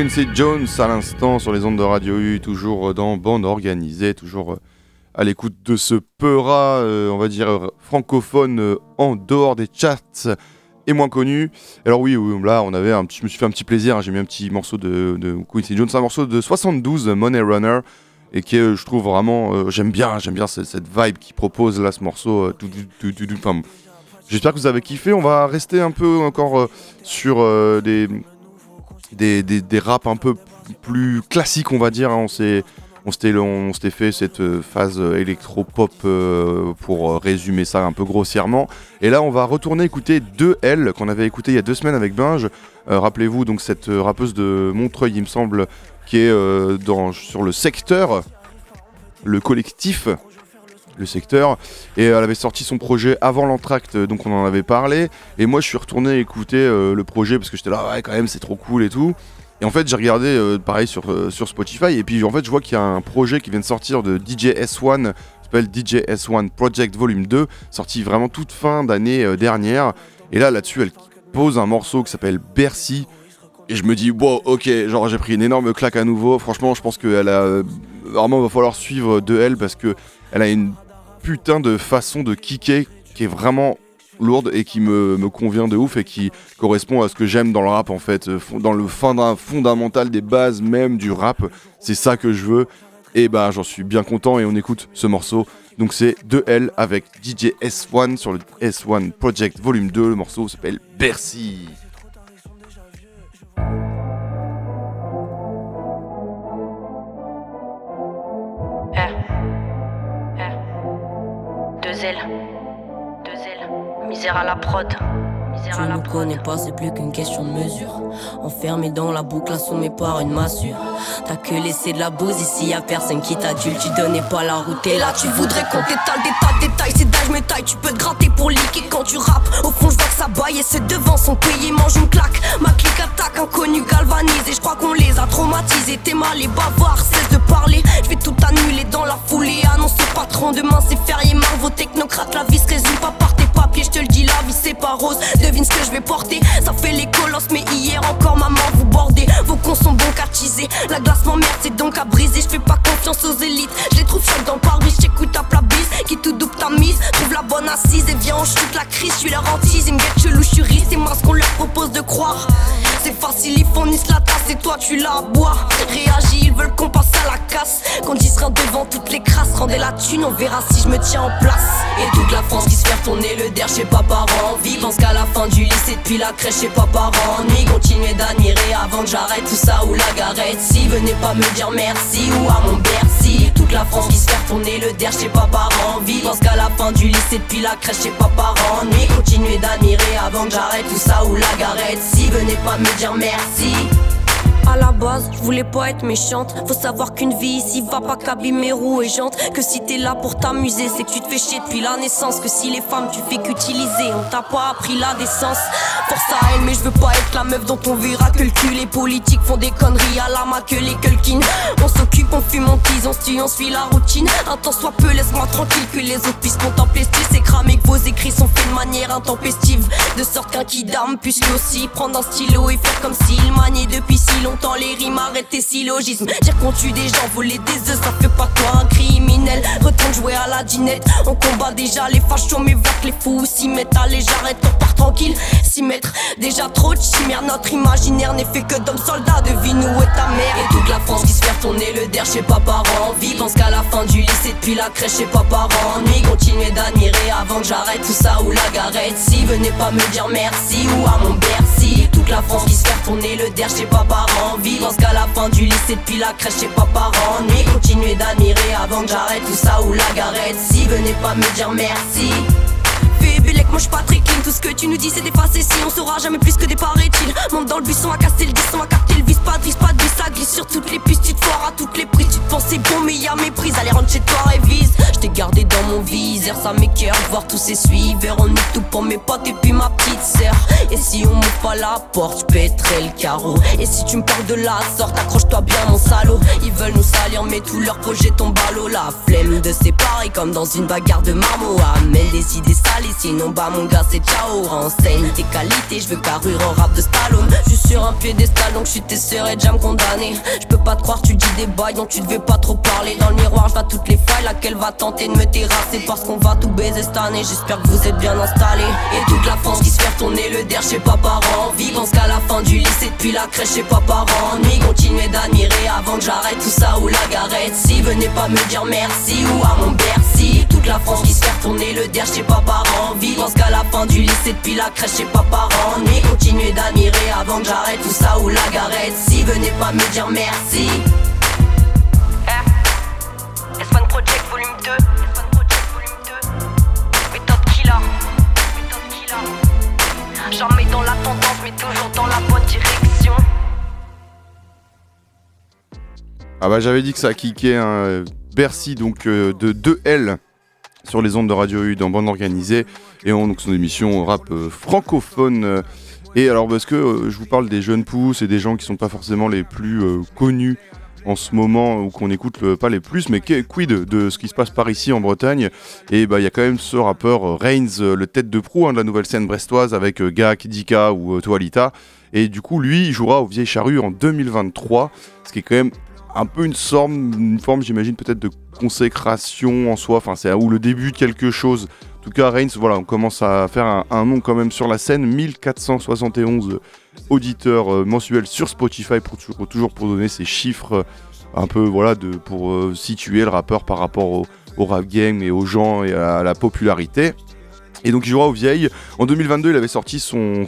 Quincy Jones à l'instant sur les ondes de Radio U, toujours dans bande organisée, toujours euh, à l'écoute de ce peura, euh, on va dire francophone euh, en dehors des charts et moins connu. Alors oui, là on avait un petit, je me suis fait un petit plaisir, hein, j'ai mis un petit morceau de, Quincy Jones, un morceau de 72, Money Runner, et qui je trouve vraiment, j'aime bien, j'aime bien cette, vibe qui propose là ce morceau. J'espère que vous avez kiffé. On va rester un peu encore sur des des, des, raps un peu plus classiques, on va dire. Hein. On s'est on s'était fait cette euh, phase électro-pop euh, pour résumer ça un peu grossièrement. Et là, on va retourner écouter 2L qu'on avait écouté il y a deux semaines avec Binge. Euh, rappelez-vous, donc cette rappeuse de Montreuil, il me semble, qui est dans, sur le secteur, le collectif le secteur. Et elle avait sorti son projet avant l'entracte, donc on en avait parlé. Et moi, je suis retourné écouter euh, le projet parce que j'étais là, ouais, quand même, c'est trop cool et tout. Et en fait, j'ai regardé euh, pareil sur, euh, sur Spotify. Et puis, en fait, je vois qu'il y a un projet qui vient de sortir de DJ S1, s'appelle DJ S1 Project Volume 2, sorti vraiment toute fin d'année dernière. Et là, là-dessus, elle pose un morceau qui s'appelle Bercy. Et je me dis, wow, ok, genre j'ai pris une énorme claque à nouveau. Franchement, je pense qu'elle a. Vraiment, va falloir suivre de elle parce que elle a une putain de façon de kicker qui est vraiment lourde et qui me, convient de ouf et qui correspond à ce que j'aime dans le rap en fait, euh, dans le fondamental des bases même du rap. C'est ça que je veux et bah j'en suis bien content et on écoute ce morceau. Donc c'est 2L avec DJ S1 sur le S1 Project Volume 2. Le morceau s'appelle Bercy. Deux ailes, deux ailes, misère à la prod. Tu ne connais pas, c'est plus qu'une question de mesure. Enfermé dans la boucle, assommé par une massure. T'as que laissé de la bouse ici, y a personne qui t'adulte. Tu donnais pas la route et là tu voudrais qu'on t'étale des tas de détails. D'âge me taille, tu peux te gratter pour liquer quand tu rappes. Au fond, je vois que ça baille et c'est devant son pays, mange une claque. Ma clique attaque, inconnu galvanisé. Je crois qu'on les a traumatisés. T'es mal et bavard, cesse de parler. Je vais tout annuler dans la foulée. Annonce au patron, demain c'est férié. Marveau technocrate, la vie se résume pas par tes papiers. Je te le dis, la vie c'est pas rose devine ce que je vais porter. Ça fait les colosses, mais hier encore maman vous bordez. Vos cons sont bons qu'à teaser. La glace m'emmerde, c'est donc à briser. Je fais pas confiance aux élites. Je les trouve choc dans pare-brise. J'écoute ta plat qui tout double ta mise. Trouve la bonne assise et viens on chute la crise. Je suis leur hantise, ils me guettent chelou, je suis C'est moi ce qu'on leur propose de croire. C'est facile, ils fournissent la tasse et toi tu la bois. Réagis, ils veulent qu'on passe à la casse. Qu'on dise devant toutes les crasses. Rendez la thune, on verra si je me tiens en place. Et toute la France qui se fait tourner le der chez papa Vie pense qu'à la fin du lycée, depuis la crèche chez papa Nuit, continuez d'admirer avant que j'arrête tout ça ou la garette. Si venez pas me dire merci ou à mon Bercy. Toute la France qui se fait tourner le der chez papa Vie pense qu'à la fin du lycée, depuis la crèche chez papa Nuit, continuez d'admirer avant que j'arrête tout ça ou la garette. Si venez pas me dire merci. À la base, je voulais pas être méchante. Faut savoir qu'une vie ici va pas qu'abîmer roues et jantes. Que si t'es là pour t'amuser, c'est que tu te fais chier depuis la naissance. Que si les femmes tu fais qu'utiliser, on t'a pas appris la décence. Force à elle, mais je veux pas être la meuf dont on verra que le cul. Les politiques font des conneries à la main que les culkins. On s'occupe, on fume, on tease, on se on suit la routine. Un temps soit peu, laisse-moi tranquille que les autres puissent contempler. C'est cramé que vos écrits sont faits de manière intempestive. De sorte qu'un d'armes puisse aussi prendre un stylo et faire comme s'il maniait depuis si longtemps les rimes, arrête tes syllogismes. Dire qu'on tue des gens, voler des œufs, ça fait pas toi un criminel. Retourne jouer à la dinette. On combat déjà les fachos, mais va que les fous s'y mettent. Allez, j'arrête, on part tranquille. S'y mettre déjà trop de chimères. Notre imaginaire n'est fait que d'hommes soldats. Devine où est ta mère. Et toute la France qui se fait tourner le der chez papa Vie pense qu'à la fin du lycée, depuis la crèche chez papa Nuit, continuez d'admirer avant que j'arrête tout ça ou la garette. Si venez pas me dire merci ou à mon Bercy. La France qui se fait tourner le der chez papa Vivre qu'à la fin du lycée depuis la crèche chez pas parents Nuit continuer d'admirer avant que j'arrête tout ça ou la garette Si venez pas me dire merci moi j'suis pas très clean Tout ce que tu nous dis c'est dépassé Si on saura jamais plus que des paraît-il Monte dans le buisson à casser le disson à capter le vis pas sur toutes les pistes, tu te foires à toutes les prises. Tu te pensais bon, mais y'a méprise. Allez, rentre chez toi, révise. Je t'ai gardé dans mon viseur, ça m'écœure de voir tous ces suiveurs. On est tout pour mes potes et puis ma petite sœur. Et si on m'ouvre pas la porte, je pèterai le carreau. Et si tu me parles de la sorte, accroche-toi bien, mon salaud. Ils veulent nous salir, mais tout leur projet tombe à l'eau. La flemme de séparer comme dans une bagarre de marmot. Amène des idées salées, sinon mon gars, c'est ciao. Renseigne tes qualités, je veux carrure en rap de Stallone. Je suis sur un piédestal, donc je suis tes sœurs et déjà me condamner. Je peux pas te croire, tu dis des bails dont tu devais pas trop parler. Dans le miroir, je toutes les failles, laquelle va tenter de me terrasser? Parce qu'on va tout baiser cette année. J'espère que vous êtes bien installés. Et toute la France qui se fait tourner le der chez pas parents. Vie pense qu'à la fin du lycée, depuis la crèche chez pas parents. Ni continuer d'admirer avant que j'arrête tout ça ou la garette. Si venez pas me dire merci ou à mon Bercy. Toute la France qui se fait tourner le der chez pas parents. Vie pense qu'à la fin du lycée, depuis la crèche chez pas parents. Ni continuer d'admirer avant que j'arrête tout ça ou la garette. Si venez pas me dire merci. S1 Project volume 2 S1 Project volume 2 Méthode killer Méthode killer Jamais dans la tendance mais toujours dans la bonne direction Ah bah j'avais dit que ça kickait un Bercy donc euh, de 2L sur les ondes de Radio U dans bande organisée et on donc son émission rap euh, francophone et alors parce que euh, je vous parle des jeunes pousses et des gens qui sont pas forcément les plus euh, connus en ce moment ou qu'on écoute le- pas les plus, mais quid de ce qui se passe par ici en Bretagne? Et bah il y a quand même ce rappeur Reigns, le tête de proue hein, de la nouvelle scène brestoise avec Gak, Dika ou Toalita. Et du coup lui il jouera au Vieille Charrue en 2023, ce qui est quand même un peu une forme, une forme j'imagine peut-être de consécration en soi, enfin ou le début de quelque chose. En tout cas, Reigns, voilà, on commence à faire un, nom quand même sur la scène. 1471 auditeurs euh, mensuels sur Spotify pour toujours, pour donner ces chiffres euh, un peu voilà pour euh, situer le rappeur par rapport au, rap game et aux gens et à la popularité. Et donc il jouera au Vieilles. En 2022, il avait sorti son,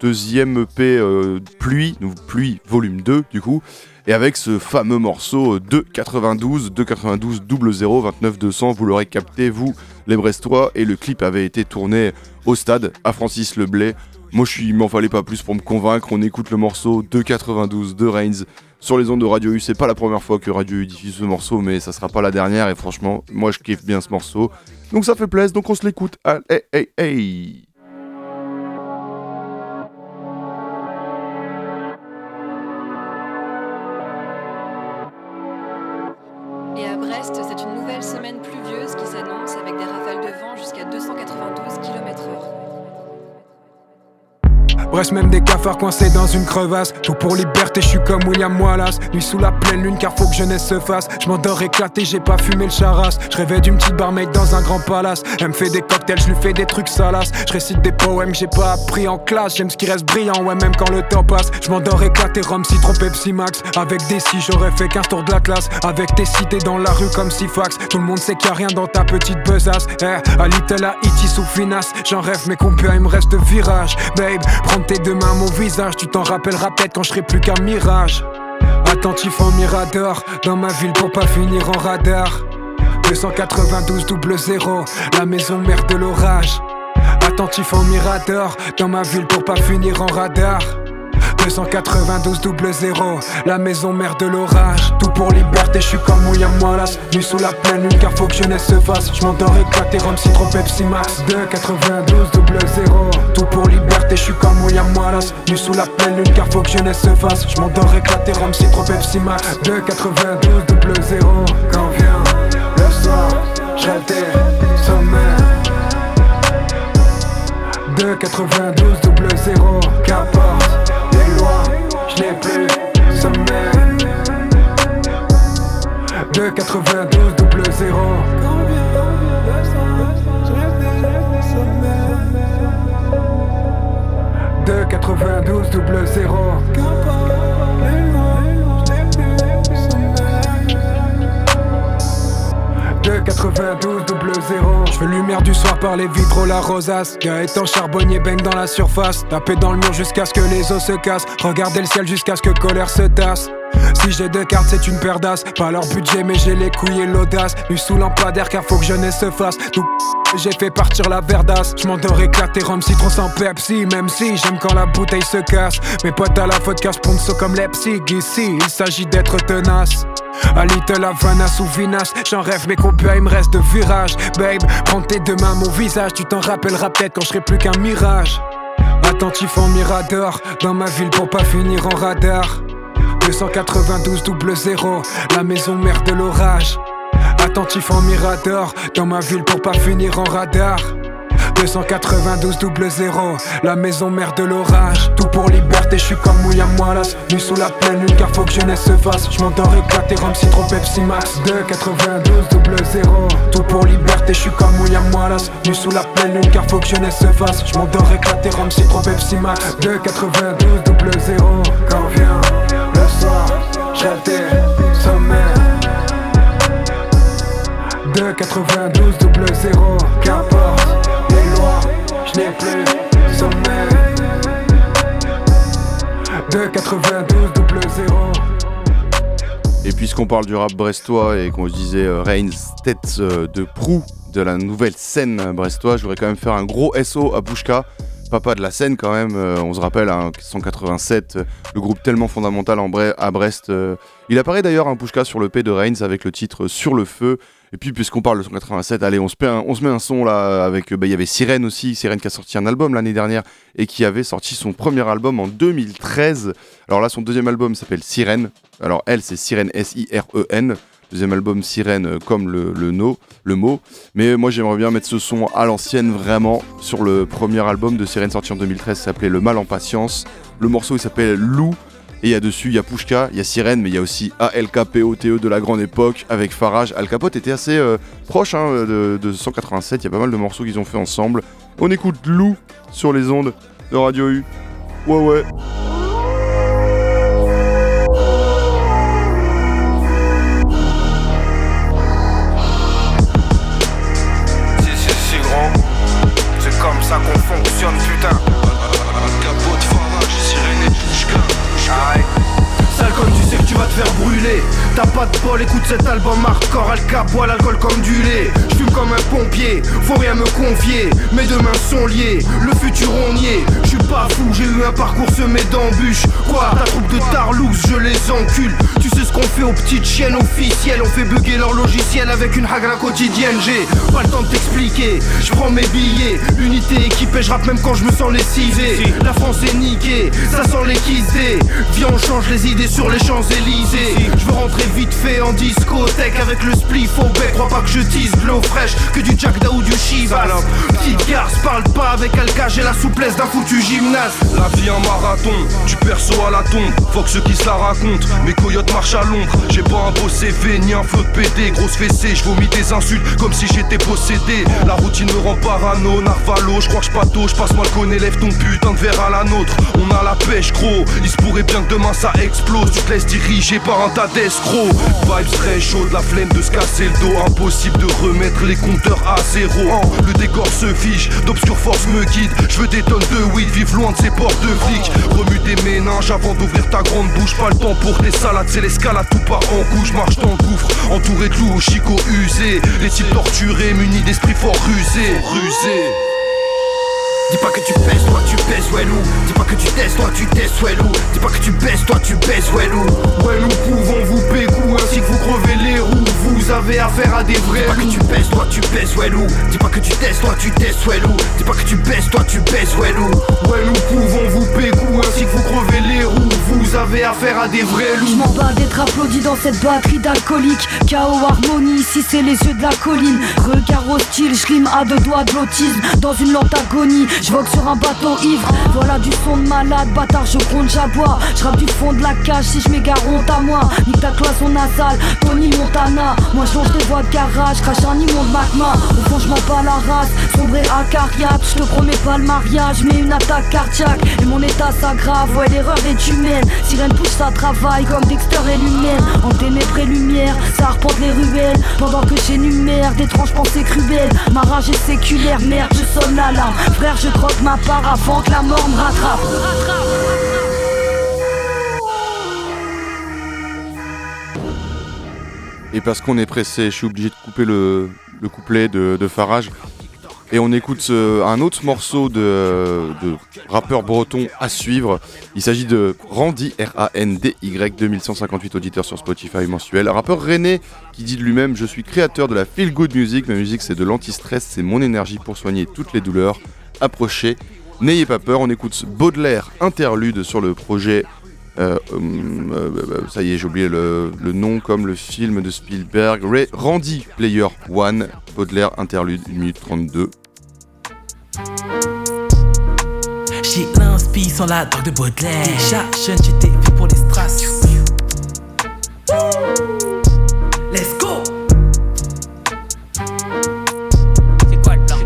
deuxième EP euh, Pluie, Pluie volume 2 du coup, et avec ce fameux morceau euh, 2,92, 2,92 00 29 200, vous l'aurez capté vous les Brestois, et le clip avait été tourné au stade à Francis Leblay. Moi, je suis, m'en fallait pas plus pour me convaincre. On écoute le morceau 2,92 de Reigns sur les ondes de Radio U. C'est pas la première fois que Radio U diffuse ce morceau, mais ça sera pas la dernière. Et franchement, moi, je kiffe bien ce morceau. Donc ça fait plaisir. Donc on se l'écoute. Allez, hey, hey. Bref, même des cafards coincés dans une crevasse. Tout pour liberté, je suis comme William Wallace. Nuit sous la pleine lune, car faut que jeunesse se fasse. Je m'endors éclaté, j'ai pas fumé le charas. Je rêvais d'une petite barmaid dans un grand palace. Elle me fait des cocktails, je lui fais des trucs salaces. Je récite des poèmes, j'ai pas appris en classe. J'aime ce qui reste brillant, ouais, même quand le temps passe. Je m'endors éclaté, rhum, citron, Pepsi Max. Avec des si, j'aurais fait 15 tours de la classe. Avec tes cités dans la rue comme Sifax. Tout le monde sait qu'il y a rien dans ta petite besace. Eh, à Little Haiti sous finesse. J'en rêve, mais combien il me reste de virage. Babe, prends tes deux mon visage. Tu t'en rappelleras peut-être quand je serai plus qu'un mirage. Attentif en mirador, dans ma ville pour pas finir en radar. 292 double zéro, la maison mère de l'orage. Attentif en mirador, dans ma ville pour pas finir en radar. 292 double zéro, la maison mère de l'orage. Tout pour liberté, je suis comme William Wallace. Nu sous la pleine lune, car faut que jeunesse se fasse. Je m'endors éclaté, rhum, citron, Pepsi Max. 292 double zéro, tout pour liberté, je suis comme William Wallace. Nu sous la pleine lune, car faut que jeunesse se fasse. Je m'endors éclaté, rhum, citron, Pepsi Max. 292 double zéro, quand vient le soir, je rêve des sommets. 292 double zéro, qu'importe les lois, je n'ai plus sommeil. 292 double zéro. 292 double zéro. 292 double zéro. Je fais lumière du soir par les vitraux, la rosace. Gaëtan charbonnier baigne dans la surface. Taper dans le mur jusqu'à ce que les os se cassent. Regarder le ciel jusqu'à ce que colère se tasse. Si j'ai deux cartes, c'est une paire d'as. Pas leur budget, mais j'ai les couilles et l'audace. Nu sous lampadaire, car faut que jeunesse se fasse. Tout j'ai fait partir la verdasse. J'm'endors éclaté, rhum citron sans Pepsi. Même si j'aime quand la bouteille se casse. Mes potes à la vodka sponsor comme Leipzig. Ici, il s'agit d'être tenace. A Little Havana sous Vinas, j'en rêve mais combien il me reste de virage Babe, prends tes deux mains mon visage, tu t'en rappelleras peut-être quand je serai plus qu'un mirage. Attentif en mirador, dans ma ville pour pas finir en radar. 292 double zéro, la maison mère de l'orage. Attentif en mirador, dans ma ville pour pas finir en radar 292 double zéro, la maison mère de l'orage. Tout pour liberté, je suis comme William Wallace. Nu sous la pleine lune, car faut que jeunesse se fasse. Je m'endors éclaté, rhum citron Pepsi Max. 292 double zéro, tout pour liberté, je suis comme William Wallace. Nu sous la pleine lune, car faut que jeunesse se fasse. Je m'endors éclaté, rhum citron Pepsi Max. 292 double zéro, quand vient le soir, j'altère, sommeil. 292 double zéro, qu'importe les lois, je n'ai plus sommeil. 292 double zéro. Et puisqu'on parle du rap brestois et qu'on se disait euh, Reigns, tête euh, de proue de la nouvelle scène brestois, je voudrais quand même faire un gros SO à Pushka, papa de la scène quand même. euh, on se rappelle, hein, 187, euh, le groupe tellement fondamental à Brest. il apparaît d'ailleurs un Pushka sur le P de Reigns avec le titre Sur le feu. Et puis puisqu'on parle de 187, allez, on se, met un, met un son là avec. euh, bah, Il y avait Sirène aussi, Sirène qui a sorti un album l'année dernière et qui avait sorti son premier album en 2013. Alors là, son deuxième album s'appelle Sirène. Alors elle, c'est Sirène S-I-R-E-N. Deuxième album Sirène euh, comme le, no, le mot. Mais moi j'aimerais bien mettre ce son à l'ancienne vraiment sur le premier album de Sirène sorti en 2013 ça s'appelait Le Mal en Patience. Le morceau il s'appelle Lou. Et il y a dessus, il y a Pushka, il y a Sirène, mais il y a aussi ALKPOTE de la grande époque avec Farage. Al Capote était assez euh, proche hein, de, de 187, il y a pas mal de morceaux qu'ils ont fait ensemble. On écoute Lou sur les ondes de Radio U. Ouais ouais. Faire brûler T'as pas de bol, écoute cet album hardcore Alka boit l'alcool comme du lait. Je fume comme un pompier, faut rien me confier. Mes deux mains sont liées, le futur on y est. Je suis pas fou, j'ai eu un parcours semé d'embûches. Quoi, ta troupe de tarlouse, je les encule. Tu sais ce qu'on fait aux petites chiennes officielles. On fait bugger leur logiciel avec une hagra quotidienne. J'ai pas le temps de t'expliquer, je prends mes billets. Unité équipée, je rappe même quand je me sens lessivé. La France est niquée, ça sent l'équisé Viens on change les idées sur les Champs-Élysées. Je veux rentrer vite fait en discothèque Avec le spliff au bec Crois pas que je tease de l'eau fraîche Que du Jack ou du Chivas Petite garce, parle pas avec Alka J'ai la souplesse d'un foutu gymnase La vie un marathon, du perso à la tombe. Faut que ceux qui se la racontent, mes coyotes marchent à l'ombre. J'ai pas un beau CV ni un flot de PD, grosse fessée. Je vomis des insultes comme si j'étais possédé. La routine me rend parano, narvalo. Je crois que je pato, je passe moi le connais, lève ton putain de verre à la nôtre. On a la pêche, gros. Il se pourrait bien que demain ça explose. Tu te laisses diriger par un tas d'escrocs. Vibes très chaudes, la flemme de se casser le dos. Impossible de remettre les compteurs à zéro. Le décor se fiche, d'obscure force me guide. Je veux des tonnes de weed, vive loin de ces portes de flics. Remue des méninges avant d'ouvrir ta grande bouche. Pas le temps pour tes salades, c'est l'escalade, tout part en couche. Marche dans le gouffre, entouré de loups, chicots usés. Les types torturés, munis d'esprit fort rusés. Rusés. Dis pas que tu pèses, toi tu pèses, ouais loup. Dis pas que tu testes, toi tu testes, ouais loup. Dis pas que tu baisses, toi tu baisses, ouais loup. Ouais nous pouvons vous pécou ainsi que vous crevez les roues. Vous avez affaire à des vrais Dis pas que tu pèses, toi tu pèses, ouais loup. Dis pas que tu testes, toi tu testes, ouais loup. Dis pas que tu baisses, toi tu baisses, ouais loup. Ouais nous pouvons vous pécou ainsi que vous crevez les roues Vous avez affaire à des vrais Je loups m'en bats d'être applaudi dans cette batterie d'alcoolique. Chaos, harmonie, ici c'est les yeux de la colline. Regard hostile, je rime à deux doigts de l'autisme. Dans une lente agonie, je vogue sur un bateau ivre. Voilà du son de malade, bâtard je gronde, j'aboie Je rappe du fond de la cage, si je m'égare honte à moi. Nique ta cloison nasale, Tony Montana. Moi je longe des voies de garage, crache un immonde magma. Au fond je m'en la race, sombré acariate Je te promets pas le mariage, mais une attaque cardiaque. Et mon état s'aggrave, ouais l'erreur est humaine Sirène pousse sa travail comme Dexter et Lumière En ténèbres et lumière, ça arpente les ruelles. Pendant que j'énumère d'étranges pensées cruelles. Ma rage est séculaire, merde je sonne l'alarme. Frère je croque ma part avant que la mort me rattrape. Et parce qu'on est pressé, je suis obligé de couper le, le couplet de, de Farage. Et on écoute euh, un autre morceau de, rappeur breton à suivre. Il s'agit de Randy, R-A-N-D-Y, 2158 auditeurs sur Spotify mensuel. Rappeur René qui dit de lui-même Je suis créateur de la feel good music. Ma musique, c'est de l'anti-stress, c'est mon énergie pour soigner toutes les douleurs. Approchez, n'ayez pas peur. On écoute Baudelaire interlude sur le projet. euh, euh, ça y est, j'ai oublié le, nom comme le film de Spielberg. Randy Player One, Baudelaire interlude, 1 minute 32. J'ai l'inspi sans la drogue de Baudelaire. Déjà jeune, j'étais fait pour les strass. Let's go!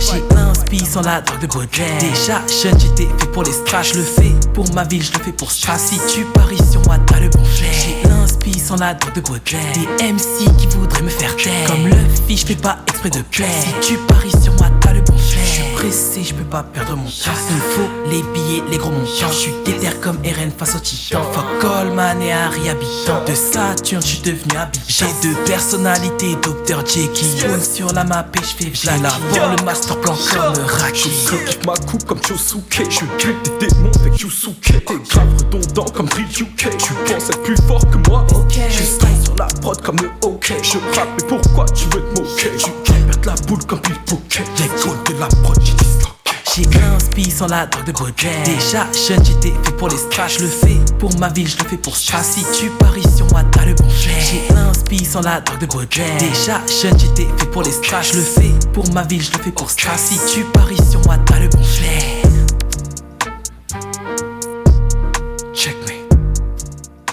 J'ai l'inspi sans la drogue de Baudelaire. Déjà jeune, j'étais fait pour les strass. Je le fais pour ma ville, je le fais pour strass. Si tu paries sur moi, t'as le bon flair. J'ai l'inspi sans la drogue de Baudelaire. Des MC qui voudraient me faire taire. Comme le fiche, je fais pas exprès de plaire. Si tu paries sur moi, t'as le pressé, je peux pas perdre mon temps. Il faut les billets, les gros montants. Je suis déter comme Eren face au titan. Fuck Coleman et Harry habitant. De Saturne, je suis devenu habitant. J'ai deux personnalités, Dr. Jekyll. Spoon sur la map et je fais J'ai là pour le master plan comme Raki. ma coupe comme Chosuke Je tue des démons avec Yusuke T'es grave redondant comme Drill UK Tu penses être plus fort que moi Je style sur la prod comme le OK Je rappe mais pourquoi tu veux te moquer? Je la boule prod j'ai J'ai l'inspi sans la drogue de Baudelaire. Déjà jeune, j'étais fait pour les strass. Je le fais pour ma ville, je le fais pour strass. Si tu paries sur moi, t'as le bon flair. J'ai l'inspi sans la drogue de Baudelaire. Déjà jeune, j'étais fait pour les strass. Je le fais pour ma ville, je le fais pour strass. Si tu paries sur moi, t'as le bon flair.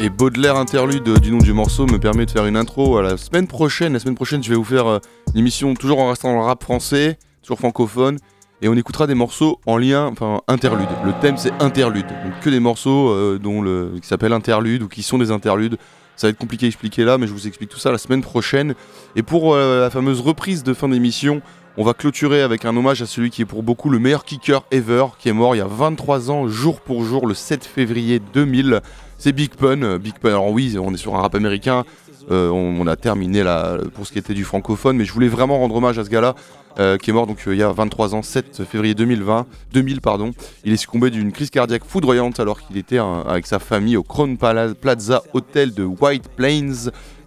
Et Baudelaire interlude du nom du morceau me permet de faire une intro à la semaine prochaine. La semaine prochaine, je vais vous faire euh, une émission toujours en restant dans le rap français, toujours francophone. Et on écoutera des morceaux en lien, enfin interlude. Le thème c'est interlude. Donc que des morceaux euh, dont le, qui s'appellent interlude ou qui sont des interludes. Ça va être compliqué à expliquer là, mais je vous explique tout ça la semaine prochaine. Et pour euh, la fameuse reprise de fin d'émission, on va clôturer avec un hommage à celui qui est pour beaucoup le meilleur kicker ever, qui est mort il y a 23 ans, jour pour jour, le 7 février 2000. C'est Big Pun. Euh, Big Pun, alors oui, on est sur un rap américain. Euh, on, a terminé pour ce qui était du francophone, mais je voulais vraiment rendre hommage à ce gars-là. euh, qui est mort il y a 23 ans, 7 février 2020, 2000 pardon. Il est succombé d'une crise cardiaque foudroyante alors qu'il était avec sa famille au Crown Plaza Hotel de White Plains.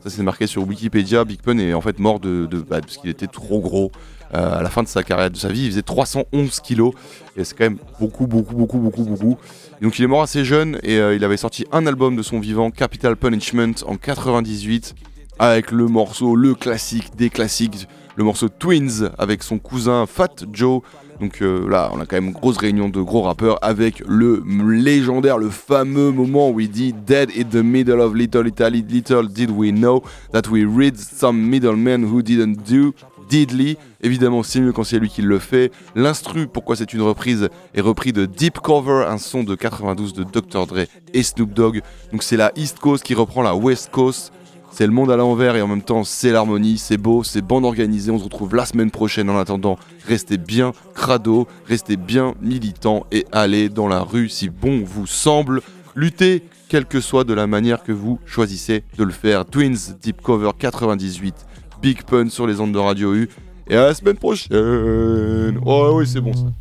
Ça c'est marqué sur Wikipédia. Big Pun est en fait mort de, de- bah, parce qu'il était trop gros. Euh, à la fin de sa carrière, de sa vie, il faisait 311 kilos et c'est quand même beaucoup, beaucoup, beaucoup, beaucoup, beaucoup. Donc il est mort assez jeune et euh, il avait sorti un album de son vivant, Capital Punishment, en 98, avec le morceau, le classique des classiques, le morceau Twins avec son cousin Fat Joe. Donc euh, là, on a quand même une grosse réunion de gros rappeurs avec le légendaire, le fameux moment où il dit Dead in the middle of Little Italy, little did we know that we read some middlemen who didn't do diddly. Évidemment, c'est mieux quand c'est lui qui le fait. L'instru, pourquoi c'est une reprise, est repris de Deep Cover, un son de 92 de Dr. Dre et Snoop Dogg. Donc c'est la East Coast qui reprend la West Coast. C'est le monde à l'envers et en même temps c'est l'harmonie, c'est beau, c'est bande organisée. On se retrouve la semaine prochaine. En attendant, restez bien crado, restez bien militant et allez dans la rue si bon vous semble. Luttez, quelle que soit de la manière que vous choisissez de le faire. Twins Deep Cover 98, Big Pun sur les ondes de Radio U. Et à la semaine prochaine. Oh oui, c'est bon ça.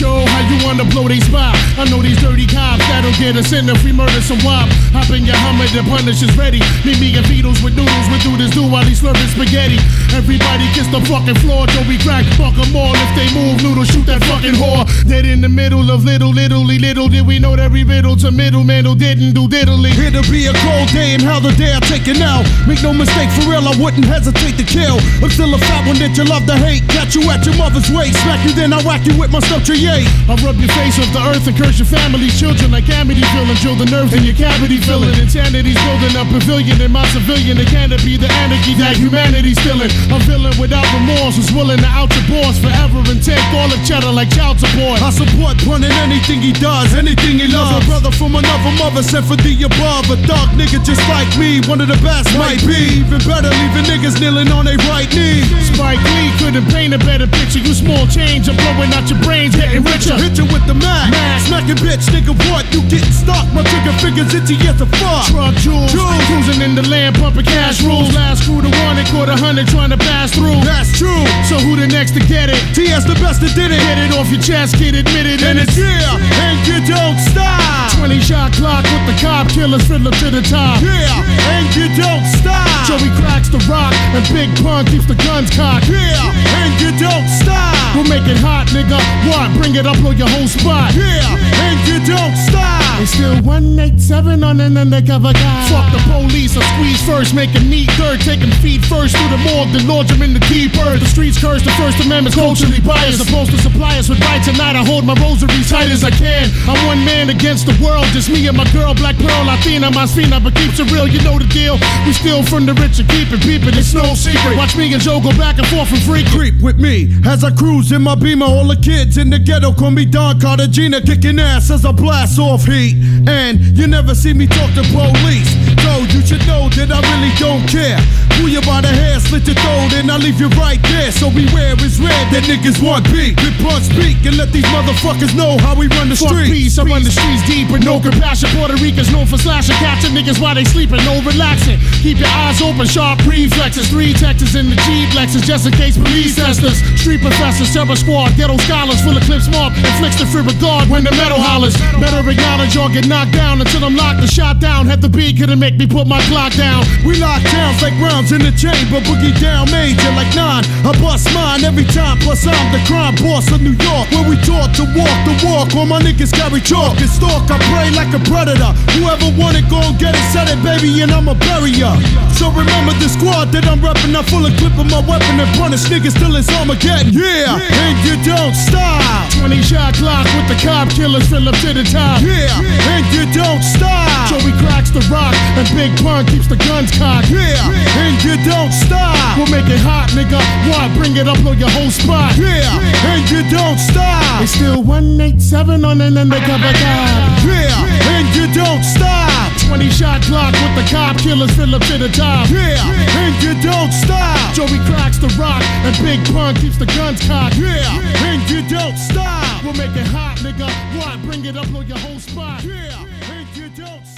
Joe? How you wanna blow they spot? I know these dirty cops that'll get us in if we murder some wop. Hop in your Hummer, the punish is ready. Meet me and Beatles with noodles, we do this do while he's slurping spaghetti. Everybody kiss the fucking floor, Joe. We crack, fuck 'em all. If they move, noodle, shoot that fucking whore. Dead in the middle of little, little, little did we know that we riddle to middleman who didn't do diddly. It'll be a cold day and how the day I take it now. Make no mistake, for real, I wouldn't hesitate to kill. I'm still a fat one that you love to hate. Got you at your mother's waist. Smack you, then I whack you with my stuff yay. I rub your face off the earth and curse your family's children like Amityville feeling. Drill the nerves in your cavity filling. Insanity's building a pavilion in my civilian. It be the anarchy that humanity's feeling. A villain without remorse, was willing to out your boss forever and take all the cheddar like child support. I support Pun in anything he does, anything he loves. A brother from another mother sent for the above. A dog nigga just like me, one of the best might be. Even better, leaving niggas kneeling on their right knee. Spike Lee couldn't couldn't paint a better picture. You small change, I'm blowing out your brains, getting richer. Hit you with the Mac. Smacking bitch, nigga, what? You getting stuck? My trigger fingers itchy as a fuck. Truck jewels, cruising in the land, pumping cash rules. Last crew to one and caught a hundred trying to pass through. That's true. So who the next to get it? TS the best that did it. Get it off your chest, kid, admit it. And it's yeah, and you don't stop. 20 shot clock with the cop killers, fiddler to the top. Yeah, and you don't stop. Joey cracks the rock, and Big Pun keeps the guns cocked. Yeah, and you don't stop. We'll make it hot, nigga. What? Bring it up, blow your whole spot. Yeah, and you don't stop. It's still 187 on an undercover guy. Fuck the police, I squeeze first, make a neat third, taking feet first through the morgue, then launch them in the keepers. The streets curse, the First Amendment's culturally biased. Supposed to supply us with right tonight. I hold my rosary tight as I can. I'm one man against the world, just me and my girl, Black Pearl, Latina, my but keeps it real, you know the deal. We steal from the rich and keep it peeping, it's no secret. Watch me and Joe go back and forth and free Creep with me as I cruise in my beamer. All the kids in the ghetto call me Don Cartagena, kicking ass as I blast off heat. And you never see me talk to police. So you should know that I really don't care. Pull you by the hair, slit your throat, and I leave you right there. So beware, it's red that niggas want beat. Good punch speak and let these motherfuckers know how we run the Fuck streets. peace, I run the streets deep with no compassion. Puerto Ricans known for slashing, catching niggas while they sleeping, no relaxing. Keep your eyes open, sharp reflexes. Three Texas in the Jeep Lexus, just in case police test us. Street professors, terror squad, ghetto scholars, full of clips mark, inflicts the free regard when the metal hollers. Better acknowledge or get knocked down until I'm locked and shot down. Had the beat, couldn't make me put my clock down. We lock towns like rounds in the chamber, boogie down major like nine. I bust mine every time, plus I'm the crime boss of New York. Where we taught to walk the walk, all my niggas carry chalk and stalk. I pray like a predator. Whoever want it, gon' get it, set it, baby, and I'ma bury ya. So remember the squad that I'm reppin', I'm full of clip of my weapon and punish niggas till it's Armageddon. Yeah, and you don't stop. 20 shot clock with the cop killers, fill up to the top. Yeah, and you don't stop. Joey cracks the rock, and Big Pun keeps the guns cocked. Yeah, and you don't stop. We'll make it hot, nigga. What? Bring it up, blow your whole spot. Yeah, and you don't stop. It's still 187 on an undercover guy. Yeah, and you don't stop. 20 shot clock with the cop killers, fill up to the top. Yeah, and you don't stop. Joey cracks the rock, and Big Pun keeps the guns cocked. Yeah, and you don't stop. We'll make it hot, nigga. What? Bring it up, blow your whole spot. Yeah, and you don't stop.